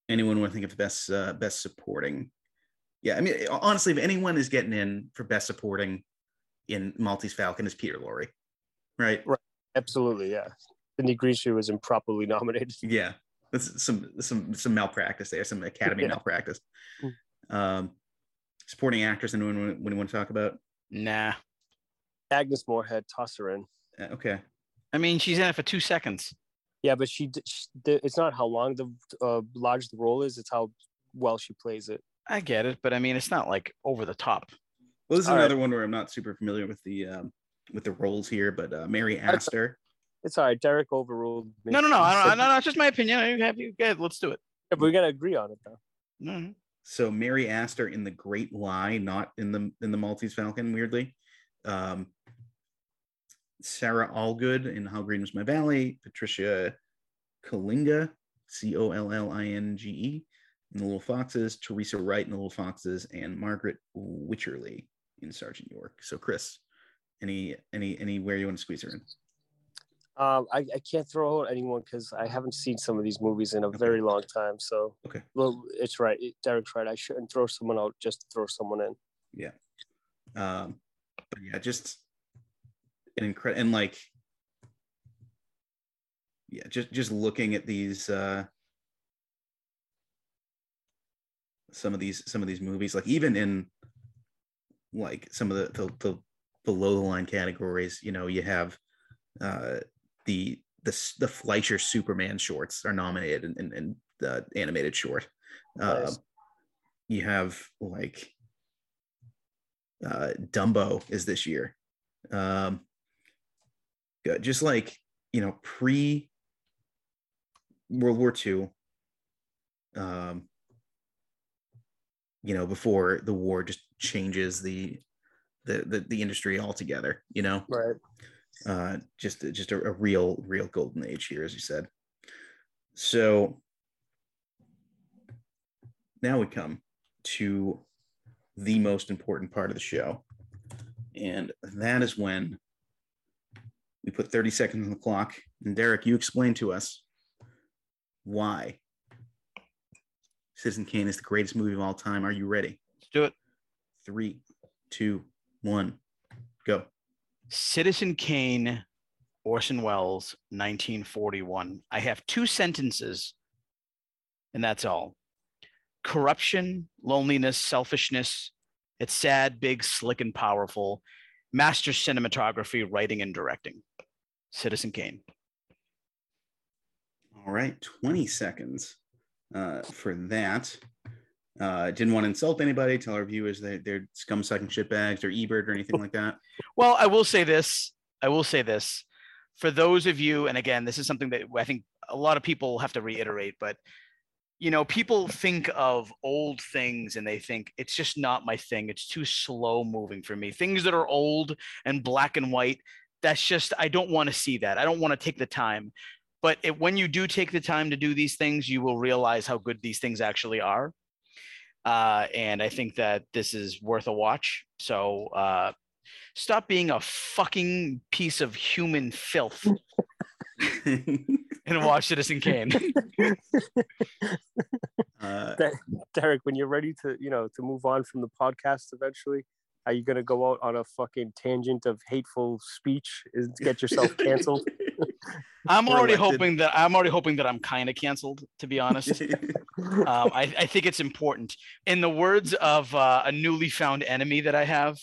anyone want to think of the best uh, best supporting? Yeah, I mean, honestly, if anyone is getting in for best supporting in Maltese Falcon, is Peter Lorre, right? Right. Absolutely, yeah. Sidney Greenstreet was improperly [LAUGHS] nominated. Yeah, that's some some some malpractice there, some Academy Yeah. malpractice. Mm. Um, supporting actress, anyone want- anyone want to talk about? Nah. Agnes Moorehead, toss her in. Uh, okay, I mean, she's in it for two seconds. Yeah, but she, d- she it's not how long the uh, large the role is; it's how well she plays it. I get it, but I mean, it's not like over the top. Well, this is All right. another one where I'm not super familiar with the um, with the roles here, but uh, Mary Astor. It's all right. Derek overruled me. No, no, no, I don't, no, no. It's just my opinion. I have you. Good, let's do it. Yeah, but we gotta agree on it though. Mhm. So Mary Astor in the Great Lie, not in the in the Maltese Falcon, weirdly. Um, Sara Allgood in How Green Was My Valley, Patricia Kalinga, C O L L I N G E, in The Little Foxes, Teresa Wright in The Little Foxes, and Margaret Wycherley in Sergeant York. So Chris, any any anywhere you want to squeeze her in? Um, I, I can't throw out anyone because I haven't seen some of these movies in a very long time. So, Okay. well, it's right. Derek's right. I shouldn't throw someone out just to throw someone in. Yeah. Um, but yeah, just an incredible and like yeah, just just looking at these uh some of these some of these movies, like even in like some of the the, the below the line categories, you know, you have uh the the the Fleischer Superman shorts are nominated in, in, in the animated short. Nice. Um, you have like uh Dumbo is this year. Um good. just like you know, pre World War II, um, you know, before the war just changes the the the, the industry altogether, you know Right. uh, just just a, a real real golden age here, as you said. So now we come to the most important part of the show, and that is when we put 30 seconds on the clock. And Derek, you explain to us why Citizen Kane is the greatest movie of all time. Are you ready? Let's do it. Three, two, one, go. Citizen Kane, Orson Welles, 1941. I have two sentences, and that's all. Corruption, loneliness, selfishness. It's sad, big, slick, and powerful. Master cinematography, writing, and directing. Citizen Kane. All right, 20 seconds uh, for that. Uh, didn't want to insult anybody, tell our viewers that they're scum sucking shitbags or Ebert or anything like that. Well, I will say this. I will say this. For those of you, and again, this is something that I think a lot of people have to reiterate, but you know, people think of old things and they think it's just not my thing. It's too slow moving for me. Things that are old and black and white, that's just, I don't want to see that. I don't want to take the time. But it, when you do take the time to do these things, you will realize how good these things actually are. Uh, and I think that this is worth a watch. So uh, stop being a fucking piece of human filth [LAUGHS] and watch Citizen Kane. uh, [LAUGHS] Derek, when you're ready to, you know, to move on from the podcast eventually, are you gonna go out on a fucking tangent of hateful speech and get yourself canceled? [LAUGHS] [LAUGHS] I'm already elected. hoping that I'm already hoping that I'm kind of canceled, to be honest. [LAUGHS] um, I, I think it's important. In the words of uh, a newly found enemy that I have,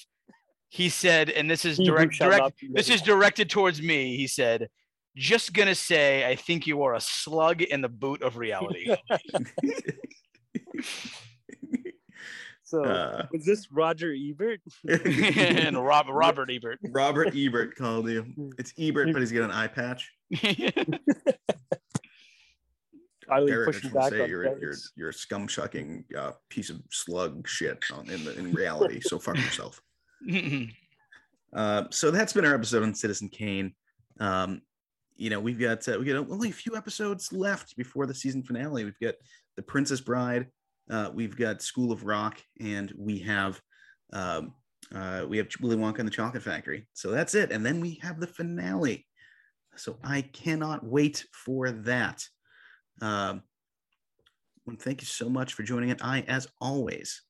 he said, and this is direct, direct this is directed towards me. He said, just gonna say, I think you are a slug in the boot of reality. [LAUGHS] So uh, was this Roger Ebert? and [LAUGHS] [LAUGHS] [LAUGHS] Rob, Robert Ebert. Robert Ebert called you. It's Ebert, but he's got an eye patch. Finally Derek, I pushing just want back say on you're, you're, you're a scum shucking uh, piece of slug shit on, in, the, in reality. So fuck yourself. Uh, so that's been our episode on Citizen Kane. Um, you know, we've got uh, we got only a few episodes left before the season finale. We've got The Princess Bride, uh, we've got School of Rock, and we have um, uh, we have Willy Wonka and the Chocolate Factory. So that's it, and then we have the finale. So I cannot wait for that. Um, well, thank you so much for joining it. I, as always,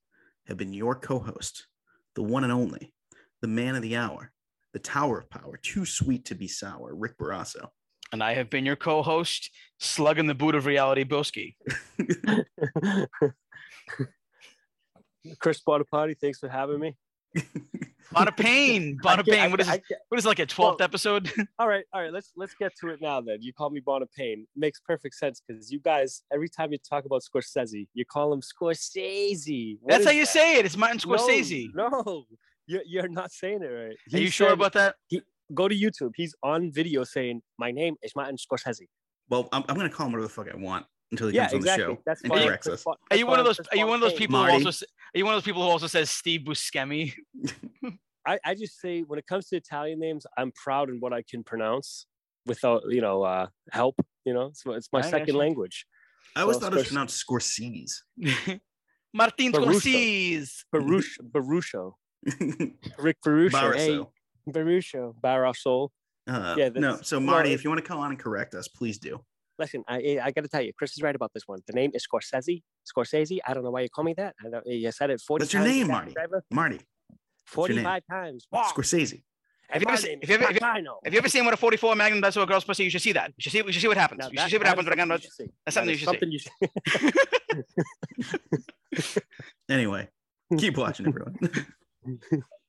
have been your co-host, the one and only the man of the hour, the tower of power, too sweet to be sour, Rick Barrasso. and I have been your co-host, Slug in the Boot of Reality, Boski. [LAUGHS] [LAUGHS] Chris Bonaparte, thanks for having me. [LAUGHS] Bada pain. [LAUGHS] I Bada can't- pain. What is can't- this? I can't- What is it, like a 12th episode? [LAUGHS] all right, all right. Let's let's get to it now. Then you call me Bonapane. Makes perfect sense because you guys every time you talk about Scorsese, you call him Scorsese. What That's how you that? say it. It's Martin Scorsese. No, no, you're, you're not saying it right. Are He you sure about that? Go to YouTube. He's on video saying, "My name is Martin Scorsese." Well, I'm, I'm going to call him whatever the fuck I want until he Yeah, comes on exactly. the show That's and fine. corrects That's us. Are you one of those? Are you one of those Bonapane. people who also? Are you one of those people who also says Steve Buscemi? [LAUGHS] I, I just say when it comes to Italian names, I'm proud in what I can pronounce without you know uh, help. You know, it's, it's my I second gotcha. language. I always So thought it was pronounced Scorsese. [LAUGHS] Martin Barusso. Scorsese. Baruch, Barusho, [LAUGHS] Rick Barusho, hey, Barroso. Barroso. Uh, Yeah, no, so no, Marty, it- if you want to come on and correct us, please do. Listen, I eh, I got to tell you, Chris is right about this one. The name is Scorsese. Scorsese. I don't know why you call me that. I don't, you said it forty. That's your times, name, Marty. driver. Marty. Forty-five times. Wow. Scorsese. Have you ever seen, name if you ever- is if you- Pacino. Have you ever seen what a 44 Magnum does to a girl's pussy? You should see that. You should see. You should see what happens. Now you that- should see what happens is when a gun something does. you should. That's something you should see. something you should [LAUGHS] [LAUGHS] Anyway, keep watching, everyone. [LAUGHS]